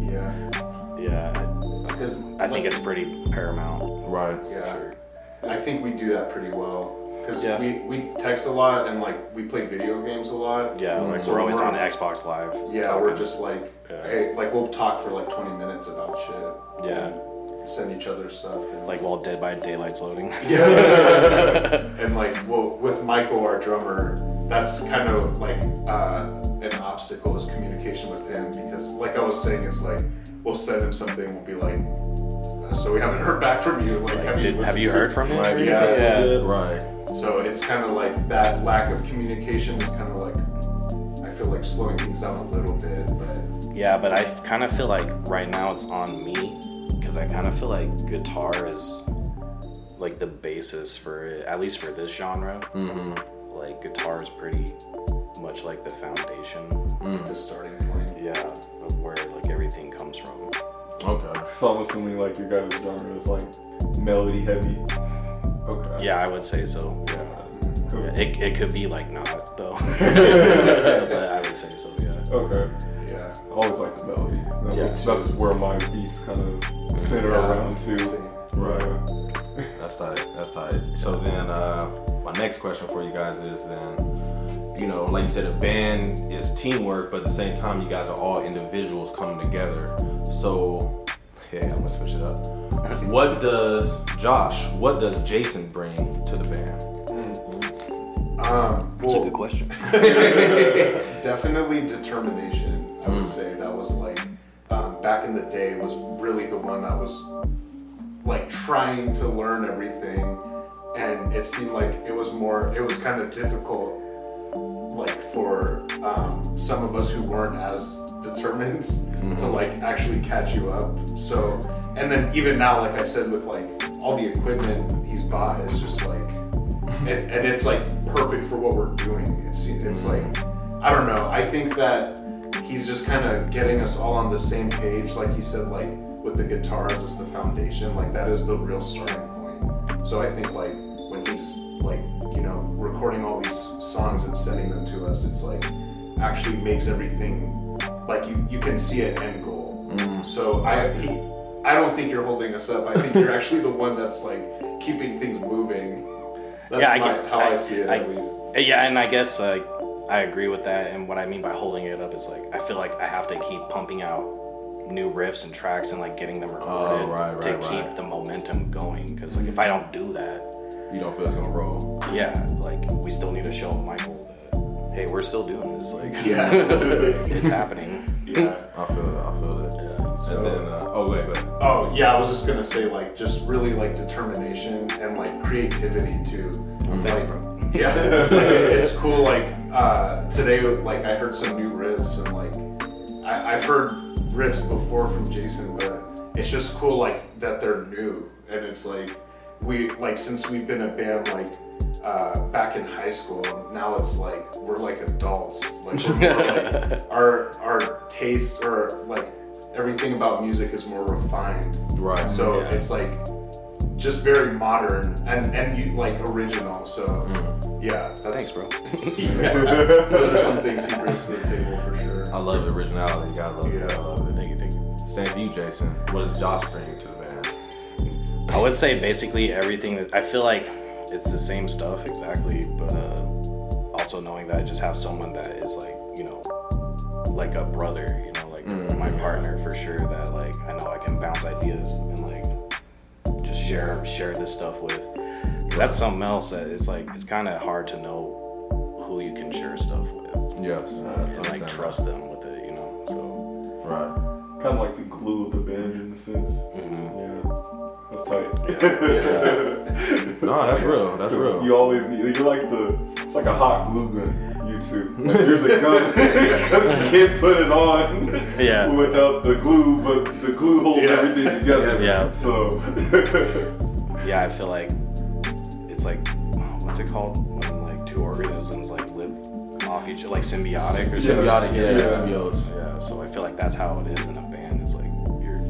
Speaker 4: yeah,
Speaker 3: Yeah.
Speaker 4: because
Speaker 3: I, I think it's pretty paramount.
Speaker 1: Right.
Speaker 3: For
Speaker 4: Yeah.
Speaker 3: sure.
Speaker 4: I think we do that pretty well because
Speaker 3: Yeah.
Speaker 4: we, we text a lot and like we play video games a lot.
Speaker 3: Yeah, like
Speaker 4: So
Speaker 3: we're always
Speaker 4: we're-
Speaker 3: on Xbox Live.
Speaker 4: Yeah,
Speaker 3: talking.
Speaker 4: we're just like,
Speaker 3: Yeah.
Speaker 4: hey, like we'll talk for like 20 minutes about shit.
Speaker 3: Yeah.
Speaker 4: Send each other stuff. And,
Speaker 3: like while Dead by Daylight's loading.
Speaker 4: Yeah and like, well, with Michael, our drummer, that's kind of like uh, an obstacle is communication with him because, like I was saying, it's like we'll send him something, we'll be like, uh, so we haven't heard back from you. Like, have you
Speaker 3: Did, have
Speaker 4: listened
Speaker 3: you
Speaker 4: to-
Speaker 3: heard from him?
Speaker 1: Right.
Speaker 4: Yeah.
Speaker 1: Yeah.
Speaker 3: Yeah.
Speaker 1: Right.
Speaker 4: So it's kind of like that lack of communication is kind of like I feel like slowing things down a little bit, but
Speaker 3: Yeah, but I kind of feel like right now it's on me because I kind of feel like guitar is like the basis for it, at least for this genre.
Speaker 1: Mm-hmm.
Speaker 3: Like guitar is pretty much like the foundation.
Speaker 4: the starting point.
Speaker 3: Yeah, of where like everything comes from.
Speaker 1: Okay.
Speaker 2: So I'm assuming like your guys' genre is like melody heavy. Okay.
Speaker 3: Yeah, I would say so. Yeah.
Speaker 2: 'Cause-
Speaker 3: It, it could be like not though, but I would say so. Yeah.
Speaker 2: Okay.
Speaker 4: Yeah.
Speaker 2: I always like the melody. That's,
Speaker 3: Yeah,
Speaker 2: that's where my beats kind of center
Speaker 4: Yeah.
Speaker 2: around too.
Speaker 4: Same.
Speaker 1: Right. That's tight. That's tight. So then, uh, my next question for you guys is then, you know, like you said, a band is teamwork, but at the same time, you guys are all individuals coming together. So, yeah, I'm gonna switch it up. What does Josh? What does Jason bring to the band?
Speaker 4: Um,
Speaker 3: That's a good question.
Speaker 4: definitely determination. I would say that was like um, back in the day was really the one that was like trying to learn everything, and it seemed like it was more. It was kind of difficult, like for um, some of us who weren't as determined to like actually catch you up. So, and then even now, like I said, with like all the equipment he's bought, is just like and, and it's like perfect for what we're doing. It's it's like I don't know. I think that he's just kind of getting us all on the same page. Like he said, like with the guitars as the foundation. Like that is the real starting point. So I think like when he's like you know recording all these songs and sending them to us, it's like actually makes everything like you you can see an end goal. So I he, I don't think you're holding us up. I think you're actually the one that's like keeping things moving. That's
Speaker 3: Yeah, I
Speaker 4: my,
Speaker 3: get-
Speaker 4: how I,
Speaker 3: I-
Speaker 4: see it
Speaker 3: I-
Speaker 4: at least.
Speaker 3: Yeah, and I guess uh, I agree with that. And what I mean by holding it up is like I feel like I have to keep pumping out new riffs and tracks and like getting them recorded
Speaker 1: Oh, right,
Speaker 3: to
Speaker 1: right,
Speaker 3: keep the momentum going. Because like if I don't do that,
Speaker 1: You don't feel it's gonna roll?
Speaker 3: yeah, like we still need to show Michael that hey, we're still doing this. Like
Speaker 4: Yeah.
Speaker 3: it's happening.
Speaker 4: Yeah.
Speaker 1: I feel it. I feel it.
Speaker 3: Yeah.
Speaker 4: So-
Speaker 1: and then, uh, oh wait, wait.
Speaker 4: Oh yeah, I was just gonna say like just really like determination and like creativity too.
Speaker 3: Thanks, bro.
Speaker 4: Yeah, like, it's cool. Like uh, today, like I heard some new riffs and like I, I've heard riffs before from Jason, but it's just cool like that they're new and it's like we like since we've been a band like uh, back in high school, now it's like we're like adults. Like we're more, like our our taste or like everything about music is more refined.
Speaker 1: Right.
Speaker 4: So
Speaker 3: Yeah.
Speaker 4: it's like just very modern and and you like original. So yeah, that's
Speaker 3: Thanks, bro.
Speaker 4: yeah, those are some things he brings to the table for sure.
Speaker 1: I love the originality. You gotta love it.
Speaker 4: Yeah.
Speaker 1: I love it.
Speaker 3: Thank you, thank you.
Speaker 1: Same for you, Jason. What does Josh bring to the band?
Speaker 3: I would say basically everything that I feel like it's the same stuff exactly, but uh, also knowing that I just have someone that is like, you know, like a brother, you know, like my partner for sure that like I know I can bounce ideas and like just share share this stuff with. 'Cause that's something else that it's like it's kind of hard to know who you can share stuff with
Speaker 1: Yes.
Speaker 3: and like trust them with it, you know. So
Speaker 1: Right.
Speaker 2: kind of like the glue of the band in a sense. Mm-hmm. Yeah, that's tight.
Speaker 1: No, that's real. That's real.
Speaker 2: You always need. You're like the. It's like a hot glue gun. You too. Like you're the gun because you can't put it on.
Speaker 3: Yeah.
Speaker 2: Without the glue, but the glue holds
Speaker 4: Yeah.
Speaker 2: everything together.
Speaker 3: Yeah.
Speaker 2: So.
Speaker 3: Yeah, I feel like it's like what's it called when like two organisms like live off each other, like symbiotic or something.
Speaker 1: Symbiotic, yeah,
Speaker 2: Yeah.
Speaker 1: symbiotes.
Speaker 3: Yeah, so I feel like that's how it is in a band. Is like you're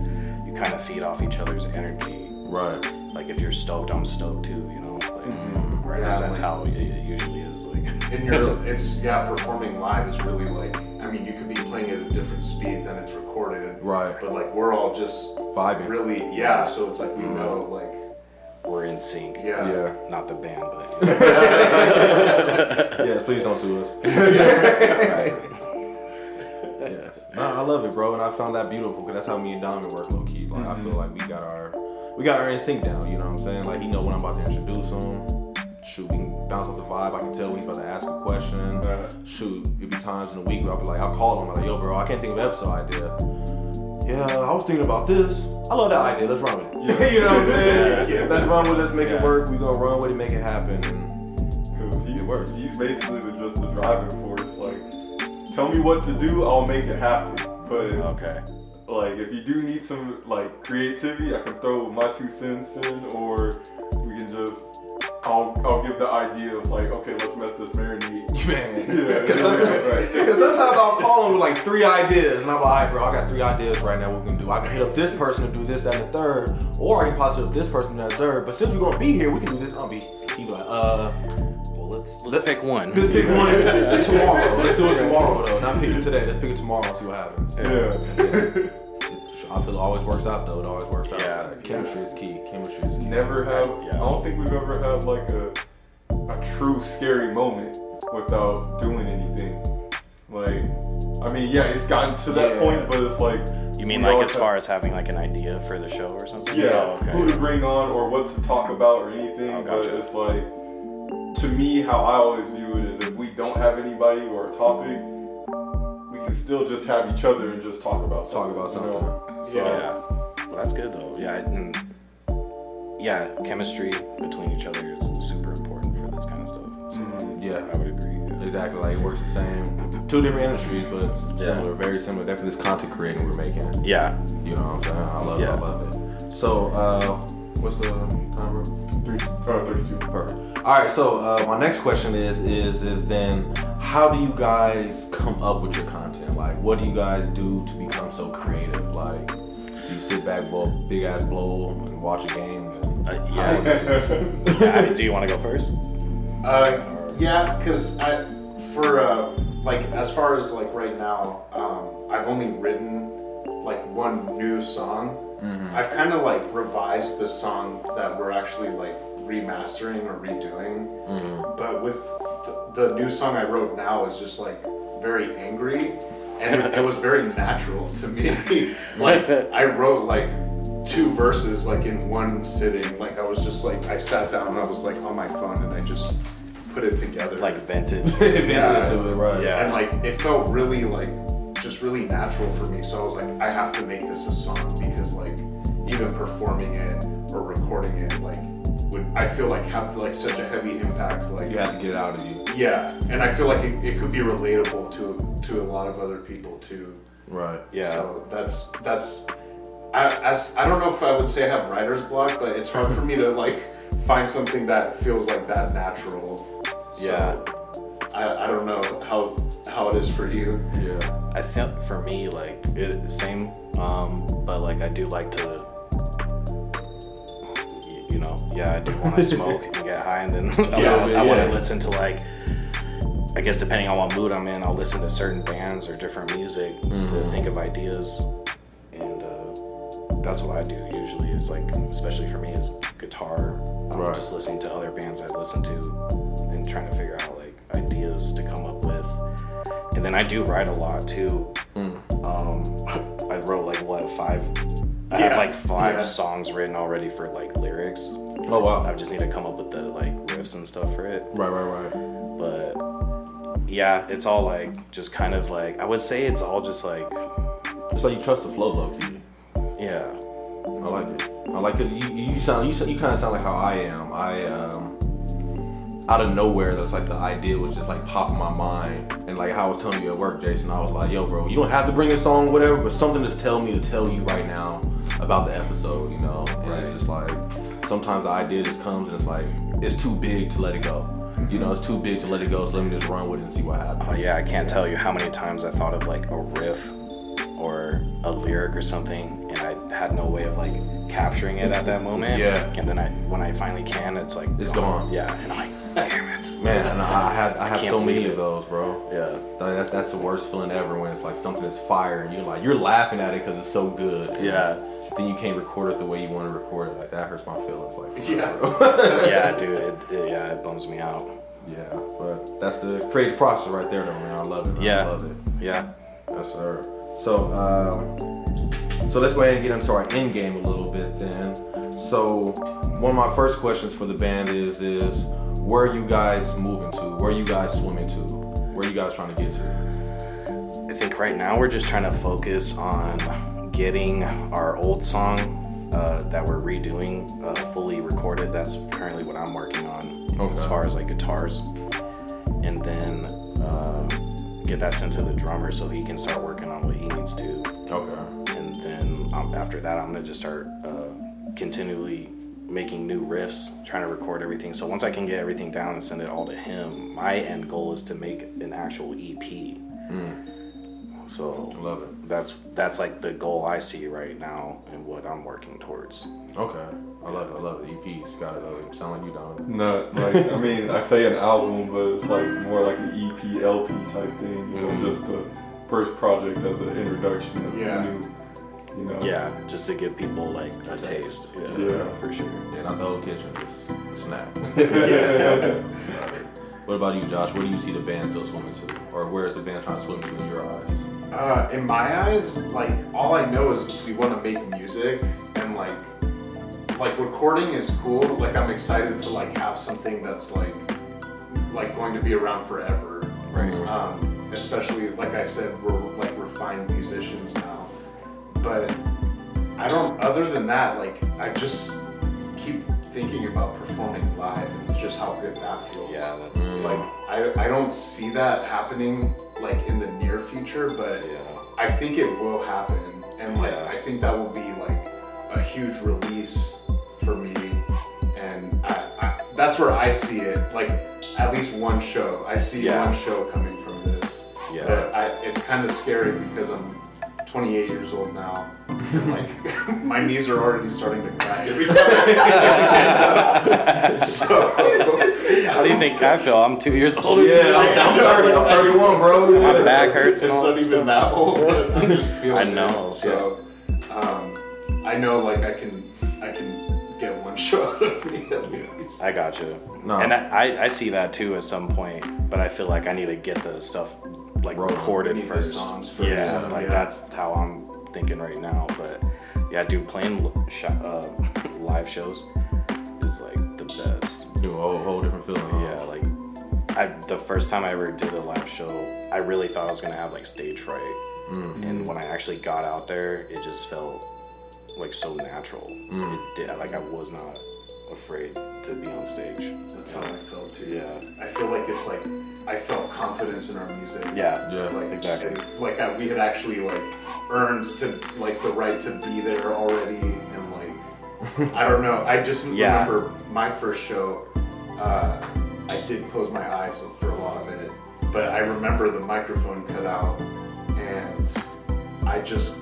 Speaker 3: you kind of feed off each other's energy.
Speaker 1: Right.
Speaker 3: Like if you're stoked, I'm stoked too. You know, like, or I guess
Speaker 4: Yeah,
Speaker 3: that's
Speaker 4: like-
Speaker 3: how it, it usually is. Like
Speaker 4: And you're, it's yeah, performing live is really like, I mean, you could be playing at a different speed than it's recorded.
Speaker 1: Right.
Speaker 4: But like, we're all just
Speaker 1: Vibing.
Speaker 4: really, yeah. So it's like we know, mm-hmm. like,
Speaker 3: we're in sync.
Speaker 4: yeah,
Speaker 1: Yeah.
Speaker 3: Not the band, but
Speaker 1: Yes, please don't sue us. yes. No, I love it, bro, and I found that beautiful because that's how me and Donovan work low key. Like I feel mm-hmm. like we got our we got our in sync down. You know what I'm saying? Like he know when I'm about to introduce him. Shoot, we can bounce off the vibe. I can tell when he's about to ask a question.
Speaker 2: Right.
Speaker 1: Shoot, it'd be times in the week where I'll be like, I'll call him. I'm like, yo, bro, I can't think of an episode idea. Yeah, I was thinking about this. I love that idea. Let's run with it. Yeah. you know what I'm saying?
Speaker 4: Yeah.
Speaker 1: Let's run with it. Let's make
Speaker 3: Yeah.
Speaker 1: it work. We gonna run with it, make it happen.
Speaker 2: Because he's,
Speaker 1: It works.
Speaker 2: he's basically the, just the driving force. Like, tell me what to do, I'll make it happen. But
Speaker 3: okay.
Speaker 2: like, if you do need some like creativity, I can throw my two cents in, or we can just. I'll, I'll give the idea of like, okay, let's let this marinate.
Speaker 1: Man,
Speaker 2: Yeah,
Speaker 1: because
Speaker 2: yeah,
Speaker 1: sometimes,
Speaker 2: right.
Speaker 1: 'cause sometimes I'll call him with like three ideas, and I'm like, all right, bro, I got three ideas right now. What we can do? I can hit up this person to do this, that, and the third, or I can possibly hit up this person and the third. But since we're gonna be here, we can do this. I'll be, he be like, uh,
Speaker 3: Well, let's let's pick one.
Speaker 1: let's pick one tomorrow. Let's do it tomorrow though. Not pick it today. Let's pick it tomorrow and see what happens.
Speaker 2: Yeah.
Speaker 1: It- I feel it always works out though. It always works out.
Speaker 3: Yeah.
Speaker 1: Like, chemistry is key. Chemistry is key.
Speaker 2: Never have.
Speaker 3: Yeah.
Speaker 2: I don't think we've ever had like a a true scary moment without doing anything. Like, I mean, yeah, it's gotten to that
Speaker 1: Yeah.
Speaker 2: point, but it's like.
Speaker 3: You mean
Speaker 2: we
Speaker 3: like as
Speaker 2: have-
Speaker 3: far as having like an idea for the show or something?
Speaker 2: Yeah,
Speaker 3: Oh, okay.
Speaker 2: who to bring on or what to talk about or anything.
Speaker 3: Oh, gotcha.
Speaker 2: But it's like, to me, how I always view it is if we don't have anybody or a topic, we can still just have each other and just talk about
Speaker 1: Talk
Speaker 2: something.
Speaker 1: about
Speaker 2: you
Speaker 1: something.
Speaker 2: know? So,
Speaker 3: Yeah, well, that's good though. Yeah, and yeah, chemistry between each other is super important for this kind of stuff. So
Speaker 1: Yeah.
Speaker 3: I would agree. yeah.
Speaker 1: Exactly. Like it works the same. Two different industries, but
Speaker 3: Yeah.
Speaker 1: similar, very similar. Definitely this content creating we're making.
Speaker 3: Yeah,
Speaker 1: You know what I'm saying? I love it. I love it. So, uh, what's the time? bro?
Speaker 2: three, uh, 32.
Speaker 1: Perfect. All right. So, uh, my next question is, is, is then, how do you guys come up with your content? Like, what do you guys do to become so creative? Like, do you sit back, blow big ass blow, and watch a game? And,
Speaker 3: uh, yeah. yeah. Do you want to go first?
Speaker 4: Uh, yeah, because I for uh, like as far as like right now, um, I've only written like one new song. I've kind of like revised the song that we're actually like remastering or redoing. But with the, the new song I wrote now is just like very angry, and it, it was very natural to me. like I wrote like two verses like in one sitting. Like I was just like I sat down and I was like on my phone and I just put it together.
Speaker 3: Like vented.
Speaker 1: Advance
Speaker 4: Yeah.
Speaker 1: into it, right?
Speaker 3: Yeah.
Speaker 4: and like it felt really like just really natural for me. So I was like, I have to make this a song because like even performing it or recording it like would I feel like have like such a heavy impact. Like
Speaker 1: You have to get it out of you.
Speaker 4: yeah, and I feel like it, it could be relatable to to a lot of other people too.
Speaker 1: Right.
Speaker 3: Yeah.
Speaker 4: So that's that's I, as I don't know if I would say I have writer's block, but it's hard for me to like find something that feels like that natural. So,
Speaker 3: Yeah.
Speaker 4: I, I don't know how how it is for you.
Speaker 1: Yeah.
Speaker 3: I think for me, like it same, um, but like I do like to, y- you know, yeah, I do want to smoke and get high, and then I,
Speaker 4: Yeah,
Speaker 3: wanna- I want
Speaker 1: yeah.
Speaker 3: to listen to like, I guess depending on what mood I'm in, I'll listen to certain bands or different music to think of ideas, and uh, that's what I do usually. Is like, especially for me, is guitar. I'm
Speaker 1: Right.
Speaker 3: just listening to other bands I listen to and trying to figure out like ideas to come up with. And then I do write a lot too. Um, I wrote like what five? I have like five
Speaker 4: yeah.
Speaker 3: songs written already for like lyrics.
Speaker 1: Oh wow.
Speaker 3: I just need to come up with the like riffs and stuff for it.
Speaker 1: Right. Right. Right.
Speaker 3: But yeah, it's all like just kind of like I would say it's all just like
Speaker 1: It's like you trust the flow, low key.
Speaker 3: Yeah.
Speaker 1: I like it. I like it. You, you sound you, you kind of sound like how I am. I um out of nowhere, that's like the idea was just like popping my mind, and like how I was telling you at work, Jason. I was like, yo, bro, you don't have to bring a song, whatever, but something just tell me to tell you right now about the episode, you know. And it's just like sometimes the idea just comes and it's like it's too big to let it go. You know, it's too big to let it go, so let me just run with it and see what happens.
Speaker 3: Oh yeah, I can't tell you how many times I thought of like a riff or a lyric or something, and I had no way of like capturing it at that moment.
Speaker 1: Yeah.
Speaker 3: And then I, when I finally can, it's like
Speaker 1: It's gone.
Speaker 3: Yeah. And I'm like, damn it.
Speaker 1: Man, and I I had I have
Speaker 3: can't
Speaker 1: so many
Speaker 3: believe
Speaker 1: of those, bro.
Speaker 3: Yeah.
Speaker 1: That's that's the worst feeling ever when it's like something that's fire and you're like you're laughing at it because it's so good.
Speaker 3: Yeah.
Speaker 1: Then you can't record it the way you want to record it. Like that hurts my feelings. Like
Speaker 4: Yeah.
Speaker 3: Yeah, dude. It, it, yeah, it bums me out.
Speaker 1: yeah. But that's the creative process right there, though, man. I love it. man. I
Speaker 3: Yeah.
Speaker 1: love it.
Speaker 3: Yeah.
Speaker 1: Yes, sir. So, um, so let's go ahead and get into our end game a little bit then. So, one of my first questions for the band is is where are you guys moving to? Where are you guys swimming to? Where are you guys trying to get to?
Speaker 3: I think right now we're just trying to focus on getting our old song uh, that we're redoing uh, fully recorded. That's currently what I'm working on as far as like guitars, and then uh, get that sent to the drummer so he can start working on what he needs to.
Speaker 1: Okay.
Speaker 3: And then um, after that, I'm gonna just start uh, continually making new riffs, trying to record everything. So once I can get everything down and send it all to him, my end goal is to make an actual EP. So
Speaker 1: I love it.
Speaker 3: that's that's like the goal I see right now and what I'm working towards.
Speaker 1: Okay. I love it. I love it. EPs. Got it. Though. Sound like you don't.
Speaker 2: Not like I mean I say an album, but it's like more like an EP, LP type thing. You know, mm-hmm. just the first project as an introduction of
Speaker 4: Yeah.
Speaker 2: the new. You know.
Speaker 3: Yeah, just to give people like a taste. Yeah,
Speaker 2: Yeah.
Speaker 3: for sure.
Speaker 1: Yeah, not the whole kitchen. Just a snack. Love it. What about you, Josh? Where do you see the band still swimming to, or where is the band trying to swim to in your eyes?
Speaker 4: Uh, in my eyes, like all I know is we want to make music and like like recording is cool. Like I'm excited to like have something that's like like going to be around forever.
Speaker 3: Right.
Speaker 4: Um, especially like I said, we're like refined musicians now. But I don't. Other than that, like I just thinking about performing live and just how good that feels.
Speaker 3: Yeah, that's mm.
Speaker 4: Like I, I don't see that happening like in the near future, but
Speaker 3: yeah.
Speaker 4: I think it will happen, and like
Speaker 3: Yeah.
Speaker 4: I think that will be like a huge release for me, and I, I, that's where I see it. Like at least one show, I see
Speaker 3: Yeah.
Speaker 4: one show coming from this.
Speaker 3: Yeah.
Speaker 4: But I, it's kind of scary because I'm 28 years old now, and like my knees are already starting to crack every time I stand up. So
Speaker 3: How do you think I feel? I'm two years older.
Speaker 1: Yeah,
Speaker 3: than.
Speaker 1: I'm, I'm 30. I'm 31, bro.
Speaker 3: My back hurts
Speaker 4: it's not even
Speaker 3: stuff.
Speaker 4: that old, I'm just feeling.
Speaker 3: I know,
Speaker 4: it. So, um, I know like I can, I can get one shot of me at least.
Speaker 3: I got you.
Speaker 1: No.
Speaker 3: And I, I, I see that too at some point, but I feel like I need to get the stuff like recorded
Speaker 4: You need the
Speaker 3: first.
Speaker 4: songs first.
Speaker 3: Yeah,
Speaker 4: Yeah.
Speaker 3: like that's how I'm thinking right now. But yeah, dude, playing sh- uh, live shows is like the best.
Speaker 1: Do a whole, whole different feeling. huh?
Speaker 3: Yeah, like I the first time I ever did a live show, I really thought I was gonna have like stage fright, and when I actually got out there, it just felt like so natural. It did like I was not afraid to be on stage.
Speaker 4: That's how I felt too.
Speaker 3: Yeah.
Speaker 4: I feel like it's like I felt confidence in our music.
Speaker 3: Yeah,
Speaker 1: Yeah.
Speaker 4: Like
Speaker 3: exactly.
Speaker 4: and, like I, we had actually like earned to like the right to be there already, and like I don't know. I just
Speaker 3: Yeah.
Speaker 4: remember my first show. Uh, I did close my eyes for a lot of it, but I remember the microphone cut out, and I just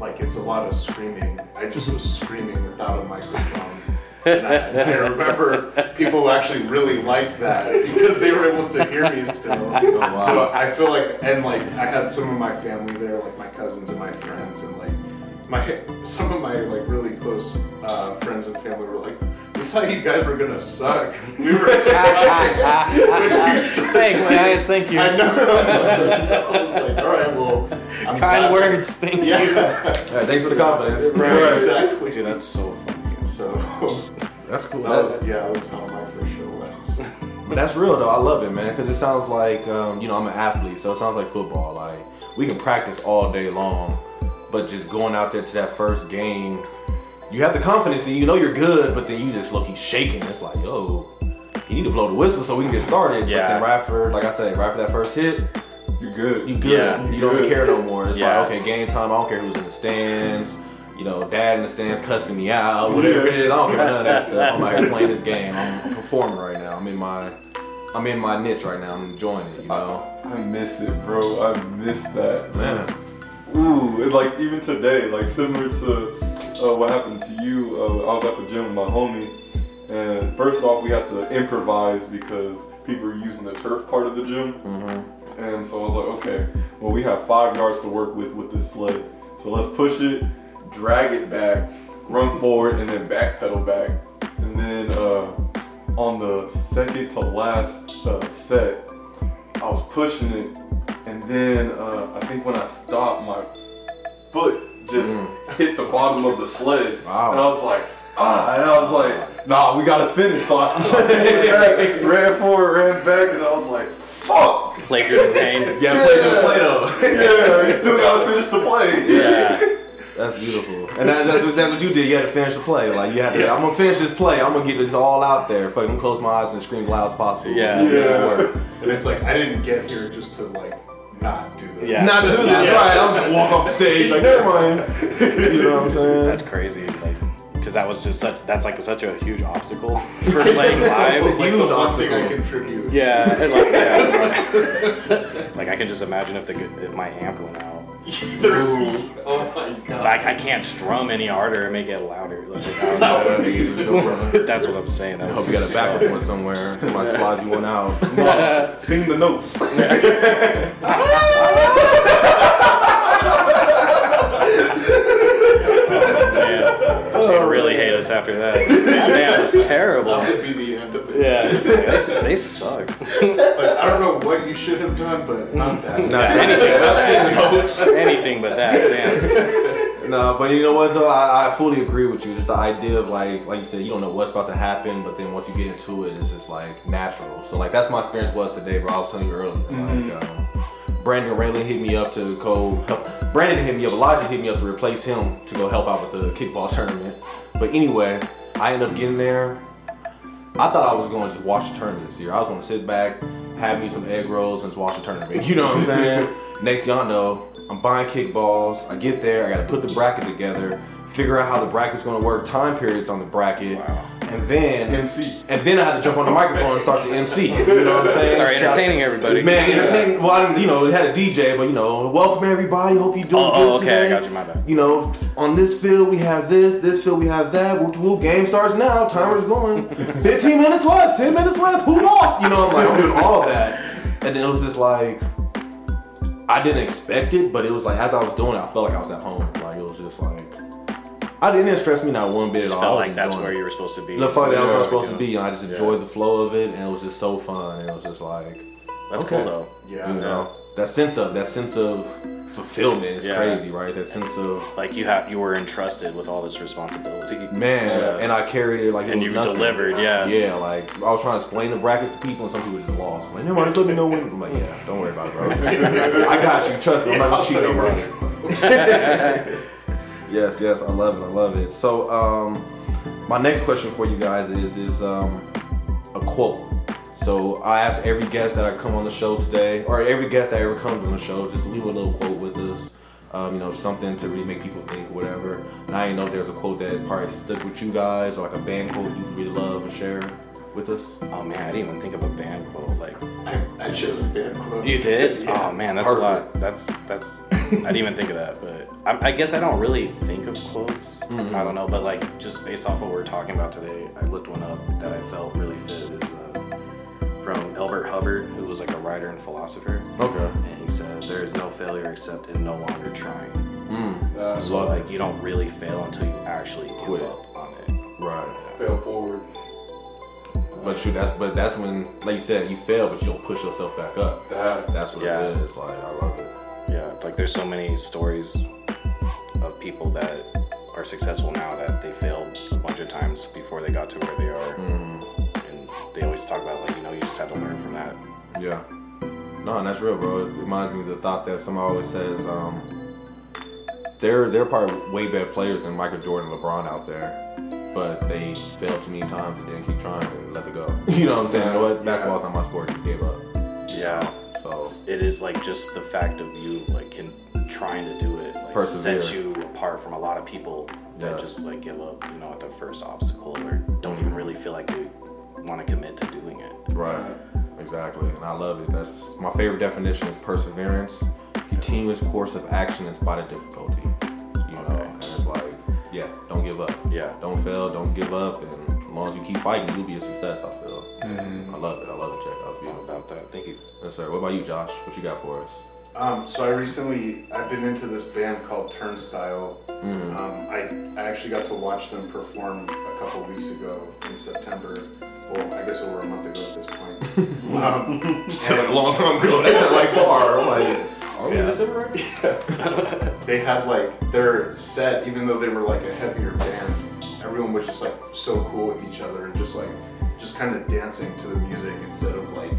Speaker 4: like it's a lot of screaming. I just was screaming without a microphone. And I, and I remember people actually really liked that because they were able to hear me still.
Speaker 1: wow.
Speaker 4: So I feel like, and like I had some of my family there, like my cousins and my friends, and like my some of my like really close uh, friends and family were like, "We thought you guys were gonna suck. We were surprised." Which we still-
Speaker 3: Thanks, guys. Thank you.
Speaker 4: I know. so I was like, "All right, well, I'm
Speaker 3: Kind
Speaker 4: glad-
Speaker 3: words. Thank you.
Speaker 4: Yeah,
Speaker 1: Yeah, thanks for the confidence.
Speaker 4: right, exactly.
Speaker 3: Dude, that's so funny.
Speaker 4: So
Speaker 1: That's cool.
Speaker 4: that was yeah, that was how my first show went. So.
Speaker 1: But that's real though. I love it, man, because it sounds like um, you know I'm an athlete, so it sounds like football. Like we can practice all day long, but just going out there to that first game, you have the confidence and you know you're good, but then you just look, he's shaking. It's like, yo, you need to blow the whistle so we can get started.
Speaker 3: Yeah.
Speaker 1: But then right after, like I said, right after that first hit,
Speaker 2: you're good?
Speaker 1: you good.
Speaker 3: Yeah.
Speaker 1: you don't
Speaker 2: Good.
Speaker 1: care no more. It's
Speaker 3: Yeah.
Speaker 1: like, okay, game time. I don't care who's in the stands. You know, dad in the stands cussing me out, whatever it is. I don't care none of that stuff. I'm out here playing this game. I'm performing right now. I'm in my, I'm in my niche right now. I'm enjoying it. You know,
Speaker 2: I miss it, bro. I miss that.
Speaker 1: man.
Speaker 2: Ooh, and like even today, like similar to uh, what happened to you. Uh, I was at the gym with my homie, and first off, we had to improvise because people were using the turf part of the gym.
Speaker 1: Mm-hmm.
Speaker 2: And so I was like, okay, well, we have five yards to work with with this sled. So let's push it, drag it back, run forward, and then backpedal back. And then uh, on the second to last uh, set, I was pushing it, and then uh, I think when I stopped, my foot just hit the bottom of the sled,
Speaker 1: Wow.
Speaker 2: and I was like, ah, and I was like, nah, we gotta finish. So I, I came back, ran forward, ran back, and I was like, fuck.
Speaker 3: Play through the pain.
Speaker 1: Yeah, play through the play though.
Speaker 2: Yeah, you still gotta finish the play.
Speaker 3: Yeah.
Speaker 1: That's beautiful. And that, that's exactly what you did. You had to finish the play. Like you had to. I'm gonna finish this play. I'm gonna get this all out there. Fucking close my eyes and scream as loud as possible.
Speaker 3: Yeah.
Speaker 1: Make
Speaker 2: Yeah.
Speaker 4: And it's like I didn't get here just to like not do this.
Speaker 3: Yeah.
Speaker 1: Not just
Speaker 3: Yeah.
Speaker 1: right. I'm just gonna walk off stage. Like never mind. You know what I'm saying?
Speaker 3: That's crazy. Like, because that was just such. That's like such a huge obstacle for playing live.
Speaker 1: It's a
Speaker 4: Like
Speaker 1: huge
Speaker 4: the one thing I
Speaker 1: obstacle.
Speaker 4: contribute.
Speaker 3: Yeah, and like, yeah, like I can just imagine if the if my amp went out.
Speaker 4: There's, oh my god.
Speaker 3: Like I can't strum any harder and make it louder. Like, I don't know.
Speaker 1: nigga, no.
Speaker 3: That's what I'm saying. That
Speaker 1: I hope you got a
Speaker 3: suck.
Speaker 1: backup one somewhere. Somebody slides you one out.
Speaker 2: Sing the notes.
Speaker 3: Man, they really hate us after that. Man, it was terrible. Yeah, they, they suck.
Speaker 4: Like, I don't know what you should have done, but not that.
Speaker 1: Not
Speaker 3: anything but that. Anything but that, man.
Speaker 1: No, but you know what though, I, I fully agree with you. Just the idea of like, like you said, you don't know what's about to happen, but then once you get into it, it's just like natural. So like that's my experience was today, bro. I was telling you earlier, like um, Brandon Raylan hit me up to go help. Brandon hit me up. Elijah hit me up to replace him to go help out with the kickball tournament. But anyway, I ended up getting there. I thought I was going to just watch the tournament this year. I was going to sit back, have me some egg rolls, and just watch the tournament. You know what I'm saying? Next, y'all know, I'm buying kickballs. I get there, I got to put the bracket together, figure out how the bracket's going to work, time periods on the bracket,
Speaker 3: Wow.
Speaker 1: and then
Speaker 2: MC.
Speaker 1: and then I had to jump on the microphone and start the MC. You know what I'm saying?
Speaker 3: Sorry,
Speaker 1: Shout-
Speaker 3: entertaining everybody.
Speaker 1: Man, entertaining. Well, I didn't, you know, it had a DJ, but you know, welcome everybody. Hope you doing
Speaker 3: Oh,
Speaker 1: good
Speaker 3: oh, okay,
Speaker 1: today.
Speaker 3: I got you, my bad.
Speaker 1: You know, on this field we have this, this field we have that. Whoop, whoop, game starts now. Timer's going. 15 minutes left. 10 minutes left. Who lost? You know, I'm like, I'm doing all that, and then it was just like, I didn't expect it, but it was like as I was doing it, I felt like I was at home. Like it was just like, I didn't stress me not one bit
Speaker 3: Just
Speaker 1: at all.
Speaker 3: felt like that's where
Speaker 1: it.
Speaker 3: you were supposed to be.
Speaker 1: The fuck that was I was supposed to be, and I just
Speaker 3: Yeah.
Speaker 1: enjoyed the flow of it, and it was just so fun. And it was just like,
Speaker 3: That's
Speaker 1: Okay.
Speaker 3: cool though.
Speaker 4: Yeah.
Speaker 1: you know, that sense of that sense of fulfillment is
Speaker 3: Yeah.
Speaker 1: crazy, right? That sense of
Speaker 3: Like you have, you were entrusted with all this responsibility.
Speaker 1: man,
Speaker 3: Yeah.
Speaker 1: and I carried it like it
Speaker 3: And
Speaker 1: was
Speaker 3: you
Speaker 1: nothing.
Speaker 3: delivered, yeah.
Speaker 1: Yeah, like I was trying to explain the brackets to people, and some people just lost. Like, never mind, just let me know when. I'm like, yeah, don't worry about it, bro. I got you. Trust me, I'm not
Speaker 4: I'll
Speaker 1: gonna cheat
Speaker 4: tell you
Speaker 1: bro.
Speaker 4: right.
Speaker 1: Yes, yes, I love it. I love it. So, um, my next question for you guys is is um, a quote. So I ask every guest that I come on the show today, or every guest that ever comes on the show, just leave a little quote with us. Um, you know, something to really make people think, whatever. And I didn't know if there's a quote that probably stuck with you guys, or like a band quote you really love and share with us.
Speaker 3: Oh man, I didn't even think of a band quote. Like
Speaker 4: I, I chose a bad quote.
Speaker 3: you did?
Speaker 4: Yeah.
Speaker 3: Oh man, that's a lot. That's that's. I didn't even think of that, but I, I guess I don't really think of quotes.
Speaker 1: Mm-hmm.
Speaker 3: I don't know, but like just based off what we're talking about today, I looked one up that I felt really fit. Is uh, from Elbert Hubbard, who was like a writer and philosopher,
Speaker 1: Okay.
Speaker 3: and he said, "There is no failure except in no longer trying."
Speaker 1: Mm,
Speaker 2: Uh,
Speaker 3: So
Speaker 1: Love
Speaker 3: like you don't really fail until you actually give
Speaker 1: Quit.
Speaker 3: up on it.
Speaker 1: right.
Speaker 2: fail forward.
Speaker 1: But shoot, that's but that's when, like you said, you fail, but you don't push yourself back up.
Speaker 2: That.
Speaker 1: That's what
Speaker 3: Yeah.
Speaker 1: it is. Like I love it.
Speaker 3: Yeah, like there's so many stories of people that are successful now that they failed a bunch of times before they got to where they are. And they always talk about like, you know, you just have to learn from that.
Speaker 1: Yeah. No, and that's real, bro. It reminds me of the thought that somebody always says, um, they're they're probably way better players than Michael Jordan, and LeBron out there. But they failed too many times and didn't keep trying and let it go. You know what I'm saying? You know what?
Speaker 4: Yeah.
Speaker 1: Basketball's not my sport. Just gave up.
Speaker 3: Yeah.
Speaker 1: So
Speaker 3: It is like just the fact of you like can, trying to do it like
Speaker 1: Persevere.
Speaker 3: sets you apart from a lot of people that
Speaker 1: Yeah.
Speaker 3: just like give up, you know, at the first obstacle or don't even really feel like they want to commit to doing it.
Speaker 1: right, exactly, and I love it. That's my favorite definition is perseverance, continuous course of action in spite of difficulty. Yeah, don't give up.
Speaker 3: Yeah.
Speaker 1: Don't fail. Don't give up. And as long as you keep fighting, you'll be a success. I feel.
Speaker 3: Mm-hmm.
Speaker 1: I love it. I love it, Jack. That was
Speaker 3: How
Speaker 1: beautiful.
Speaker 3: about that? Thank you.
Speaker 1: Yes, sir. What about you, Josh? What you got for us?
Speaker 4: Um, so I recently I've been into this band called Turnstile. Um, I, I actually got to watch them perform a couple weeks ago in September. Well, I guess over a month ago at this point. um,
Speaker 1: Said a long time ago. That sounded like far. I'm like, are we in
Speaker 3: Yeah.
Speaker 1: December right?
Speaker 4: they had like their set, even though they were like a heavier band, everyone was just like so cool with each other and just like just kind of dancing to the music instead of like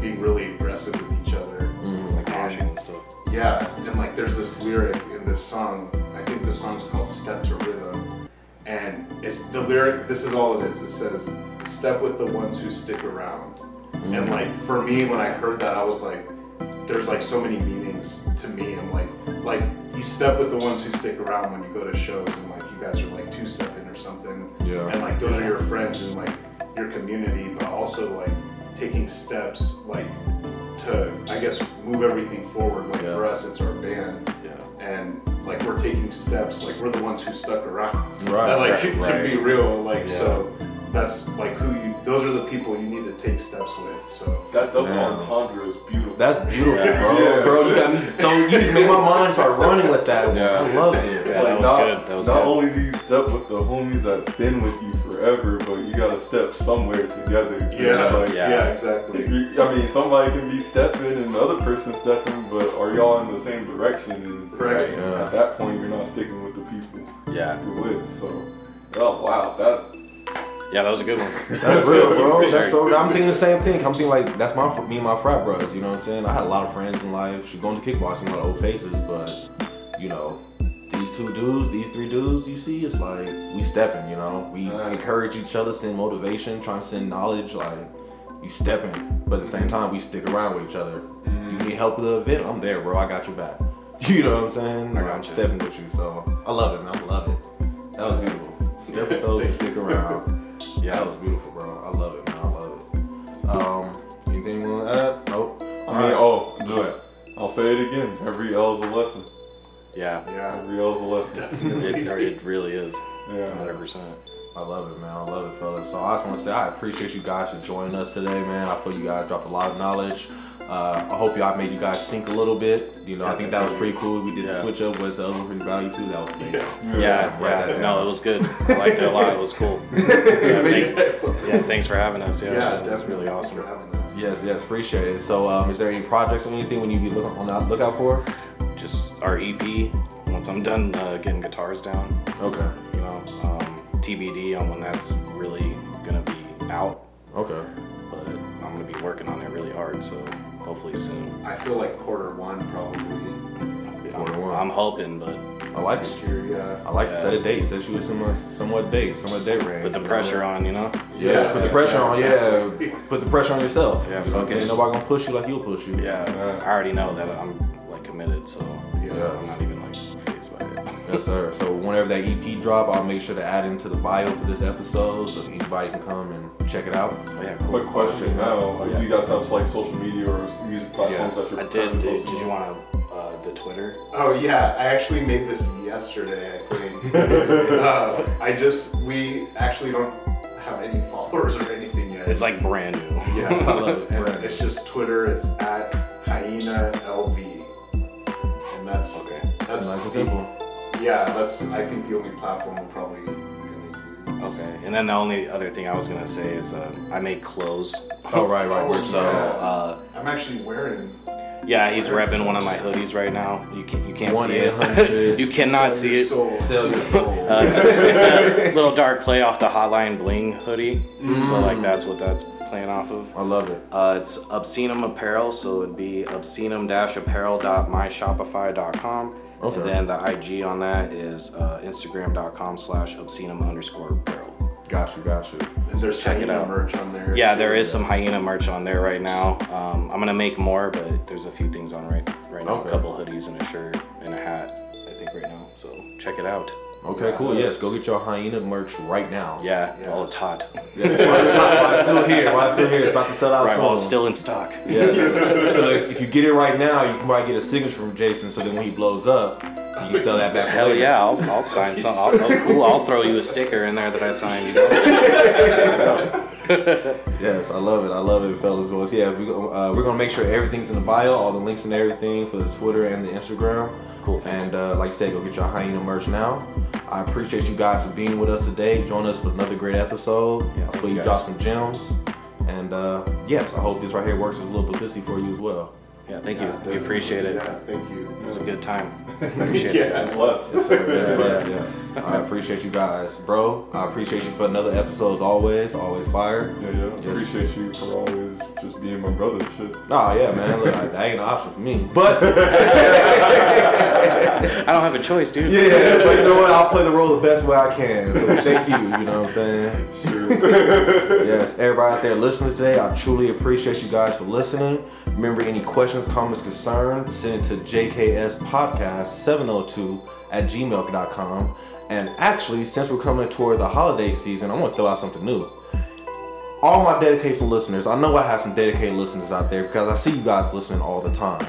Speaker 4: being really aggressive with each other. Mm-hmm.
Speaker 3: Like moshing and stuff.
Speaker 4: Yeah, and like there's this lyric in this song. I think the song's called "Step to Rhythm," and it's the lyric. This is all it is. It says, "Step with the ones who stick around." And mm-hmm. like for me, when I heard that, I was like, "There's like so many meanings to me." I'm like, like you step with the ones who stick around when you go to shows, and like you guys are like two stepping or something.
Speaker 1: Yeah.
Speaker 4: And like those are your friends and like your community, but also like taking steps like to I guess move everything forward. Like
Speaker 1: Yeah.
Speaker 4: for us, it's our band,
Speaker 3: Yeah.
Speaker 4: and like we're taking steps. Like we're the ones who stuck around.
Speaker 1: Right,
Speaker 4: And, like
Speaker 1: right,
Speaker 4: to be real, like
Speaker 1: Yeah.
Speaker 4: so that's like who you. Those are the people you need to take steps with. So
Speaker 2: That double
Speaker 1: Damn.
Speaker 2: entendre is beautiful.
Speaker 1: That's beautiful,
Speaker 3: Yeah.
Speaker 1: bro.
Speaker 2: Yeah.
Speaker 1: Bro, you got me. So you just made my mind start running with that. one.
Speaker 3: Yeah.
Speaker 1: I love it.
Speaker 3: Yeah, that
Speaker 2: like
Speaker 3: was
Speaker 2: not,
Speaker 3: good. That was
Speaker 2: not
Speaker 3: good.
Speaker 2: only do you step with the homies that's been with you forever, but you gotta step somewhere together.
Speaker 4: yeah,
Speaker 2: Like,
Speaker 3: Yeah.
Speaker 4: yeah, exactly.
Speaker 2: you- I mean, somebody can be stepping and the other person stepping, but are y'all in the same direction? And
Speaker 4: Right.
Speaker 1: Yeah.
Speaker 2: at that point, you're not sticking with the people
Speaker 3: Yeah.
Speaker 2: you're with. So, oh wow, that
Speaker 3: Yeah, that was a good one.
Speaker 1: That's real, bro. That's so. I'm thinking the same thing. I'm thinking like that's my me and my frat brothers. You know what I'm saying? I had a lot of friends in life. She going to kickboxing, a lot of old faces, but you know, these two dudes, these three dudes, you see, it's like we stepping. You know, we
Speaker 2: Right.
Speaker 1: encourage each other, send motivation, trying to send knowledge. Like you stepping, but at the same time, we stick around with each other. Mm-hmm. You need help with the event, I'm there, bro. I got your back. You know what I'm saying?
Speaker 3: I
Speaker 1: Like,
Speaker 3: got
Speaker 1: I'm stepping with you, so I love it, man. I love it. That was beautiful. Step with those who stick around. Yeah, that was beautiful, bro. I love it, man. I love it. Um, anything you want to add? Nope.
Speaker 2: I mean, oh, just I'll say it again. Every L is a lesson.
Speaker 3: Yeah.
Speaker 4: Yeah,
Speaker 2: Every L is a lesson.
Speaker 3: It, it really is.
Speaker 2: Yeah.
Speaker 3: 100%.
Speaker 1: I love it, man. I love it, fellas. So I just want to say I appreciate you guys for joining us today, man. I feel you guys dropped a lot of knowledge. Uh, I hope y'all made you guys think a little bit. You know, I think that was pretty cool. We did the switch up. Was the other for value too? That was amazing.
Speaker 4: yeah.
Speaker 3: Yeah,
Speaker 1: write
Speaker 3: yeah. No, it was good. I liked it a lot. It was cool. Yeah, thanks, yeah, thanks for having us. Yeah,
Speaker 4: Yeah,
Speaker 3: it was really awesome.
Speaker 4: for having us.
Speaker 1: Yes, yes, appreciate it. So, um, is there any projects or anything when you to be looking on the lookout for?
Speaker 3: Just our EP. Once I'm done uh, getting guitars down,
Speaker 1: Okay,
Speaker 3: you know, um, TBD on when that's really gonna be out.
Speaker 1: okay.
Speaker 3: But I'm gonna be working on it really hard, so hopefully soon.
Speaker 4: I feel like quarter one probably
Speaker 1: Quarter
Speaker 3: I'm,
Speaker 1: one.
Speaker 3: I'm hoping, but
Speaker 1: I like
Speaker 4: next year. Yeah.
Speaker 1: I like to set a date. Set you with somewhat, somewhat date, somewhat date range.
Speaker 3: put the
Speaker 1: you know?
Speaker 3: pressure on, you know.
Speaker 1: Yeah,
Speaker 4: Yeah,
Speaker 1: put the pressure
Speaker 4: yeah,
Speaker 1: on.
Speaker 4: exactly.
Speaker 1: Yeah, put the pressure on yourself.
Speaker 3: Yeah,
Speaker 1: you know,
Speaker 3: fuck
Speaker 1: ain't
Speaker 3: it.
Speaker 1: nobody gonna push you like you'll push you.
Speaker 3: Yeah, I already know that I'm like committed, so
Speaker 1: Yeah.
Speaker 3: I'm not even
Speaker 1: Yes, sir. So whenever that EP drop, I'll make sure to add into the bio for this episode, so anybody can come and check it out.
Speaker 3: Oh, yeah, cool.
Speaker 2: Quick question now: like,
Speaker 3: Yeah.
Speaker 2: Do you guys have like social media or music platforms
Speaker 1: Yes.
Speaker 2: that you're?
Speaker 3: I did.
Speaker 2: currently
Speaker 3: Did, did you want to uh, the Twitter?
Speaker 4: Oh yeah, I actually made this yesterday. I think. uh, I just we actually don't have any followers or anything yet.
Speaker 3: It's like brand new.
Speaker 4: yeah,
Speaker 1: I love it.
Speaker 4: and
Speaker 1: Brand
Speaker 4: it's just Twitter. It's at hyena lv, and that's
Speaker 3: Okay.
Speaker 4: that's
Speaker 1: Nice and
Speaker 4: the-
Speaker 1: simple.
Speaker 4: Yeah, that's I think the only platform we're probably gonna use.
Speaker 3: Okay. And then the only other thing I was gonna say is uh, I make clothes.
Speaker 1: Oh right, right.
Speaker 4: Oh,
Speaker 3: So
Speaker 4: Yes.
Speaker 3: uh,
Speaker 4: I'm actually wearing.
Speaker 3: yeah, he's repping one of my hoodies right now. You can you can't see it. you cannot
Speaker 4: Sell
Speaker 3: see it.
Speaker 4: Soul.
Speaker 1: Sell your soul.
Speaker 3: Uh, it's, a, it's a little dark play off the Hotline Bling hoodie. So like that's what that's playing off of.
Speaker 1: I love it.
Speaker 3: Uh, it's Obscenum Apparel, so it'd be obscenum-apparel.myshopify.com.
Speaker 1: Okay.
Speaker 3: And then the IG on that is uh, Instagram.com slash obscenum underscore
Speaker 1: apparel. Gotcha, gotcha.
Speaker 4: Is there
Speaker 3: Check it
Speaker 4: hyena
Speaker 3: out.
Speaker 4: merch on there?
Speaker 3: Yeah, there is some hyena merch on there right now. Um, I'm gonna make more, but there's a few things on right right now.
Speaker 1: Okay.
Speaker 3: A couple hoodies and a shirt and a hat, I think right now. So check it out.
Speaker 1: Okay, cool. Yes, go get your hyena merch right now.
Speaker 3: Yeah,
Speaker 4: Yeah.
Speaker 3: while it's hot.
Speaker 1: Yes, while it's, not, while it's still here, while it's still here, it's about to sell out
Speaker 3: Right,
Speaker 1: soon.
Speaker 3: while it's still in stock.
Speaker 1: Yeah. If you get it right now, you can probably get a signature from Jason. So then when he blows up, you can sell that back.
Speaker 3: Hell
Speaker 1: later.
Speaker 3: yeah, I'll, I'll sign some. I'll, oh, cool, I'll throw you a sticker in there that I signed. You know.
Speaker 1: Yes, I love it. I love it, fellas. Well, yeah, we, uh, we're gonna make sure everything's in the bio, all the links and everything for the Twitter and the Instagram.
Speaker 3: Cool, thanks.
Speaker 1: And uh, like I said, go get your hyena merch now. I appreciate you guys for being with us today. Join us for another great episode.
Speaker 3: Yeah,
Speaker 1: Hopefully you
Speaker 3: you
Speaker 1: drop some gems. And uh, yes, I hope this right here works as a little publicity for you as well.
Speaker 3: Yeah, thank you. We appreciate it.
Speaker 4: Yeah, thank you.
Speaker 3: It was a good time. Appreciate
Speaker 4: Yeah.
Speaker 3: it.
Speaker 2: And bless.
Speaker 1: yes, yes. I appreciate you guys, bro. I appreciate you for another episode as always. Always fire.
Speaker 2: Yeah, yeah.
Speaker 1: Yes.
Speaker 2: Appreciate you for always just being my brother and shit.
Speaker 1: Oh yeah, man. Look, that ain't an option for me. But
Speaker 3: I don't have a choice, dude.
Speaker 1: yeah, but you know what? I'll play the role the best way I can. So thank you. You know what I'm saying? Yes, everybody out there listening today, I truly appreciate you guys for listening. Remember, any questions, comments, concerns, send it to jkspodcast702 at gmail.com. And actually, since we're coming toward the holiday season, I'm gonna throw out something new. All my dedication listeners, I know I have some dedicated listeners out there because I see you guys listening all the time.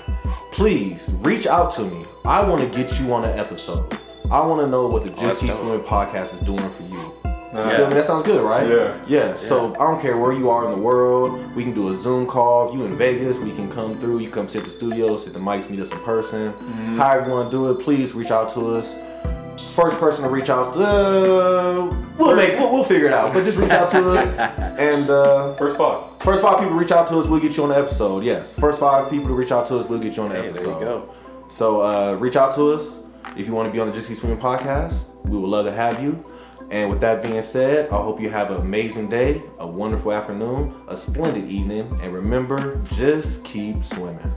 Speaker 1: Please reach out to me. I want to get you on an episode. I want to know what the Just Keep oh,
Speaker 3: dope.
Speaker 1: Swimming podcast is doing for you. You feel me? That sounds good, right?
Speaker 2: Yeah.
Speaker 1: Yeah. So I don't care where you are in the world. We can do a Zoom call. If you in Vegas, we can come through. You come sit at the studio, sit the mics, meet us in person.
Speaker 2: Mm-hmm.
Speaker 1: However you want to do it, please reach out to us. First person to reach out, to, uh, we'll make, we'll, we'll figure it out. But just reach out to us, and uh,
Speaker 2: First five.
Speaker 1: first five people to reach out to us, we'll get you on the episode. Yes, first five people to reach out to us, we'll get you on the
Speaker 3: Hey,
Speaker 1: episode.
Speaker 3: there you go.
Speaker 1: So uh, reach out to us if you want to be on the Just Keep Swimming podcast. We would love to have you. And with that being said, I hope you have an amazing day, a wonderful afternoon, a splendid evening, and remember, just keep swimming.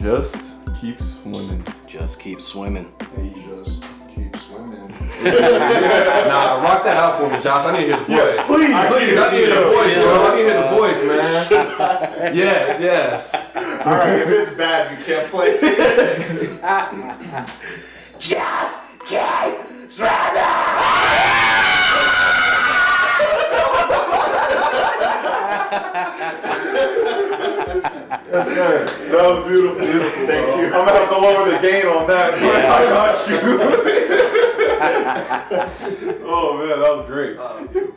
Speaker 2: Just keep swimming.
Speaker 3: Just keep swimming.
Speaker 4: Just keep swimming.
Speaker 1: Nah, rock that out for me, Josh. I need to hear the voice.
Speaker 2: please,
Speaker 1: I
Speaker 2: please.
Speaker 1: I need to hear the voice, bro. I need to hear the voice, man. yes, yes.
Speaker 4: All right, if it's bad, you can't play.
Speaker 5: Just keep swimming!
Speaker 2: Yes, sir. That was beautiful. beautiful. Thank you. I'm gonna have to lower the gain on that. but I got you. oh man, that was great. Uh,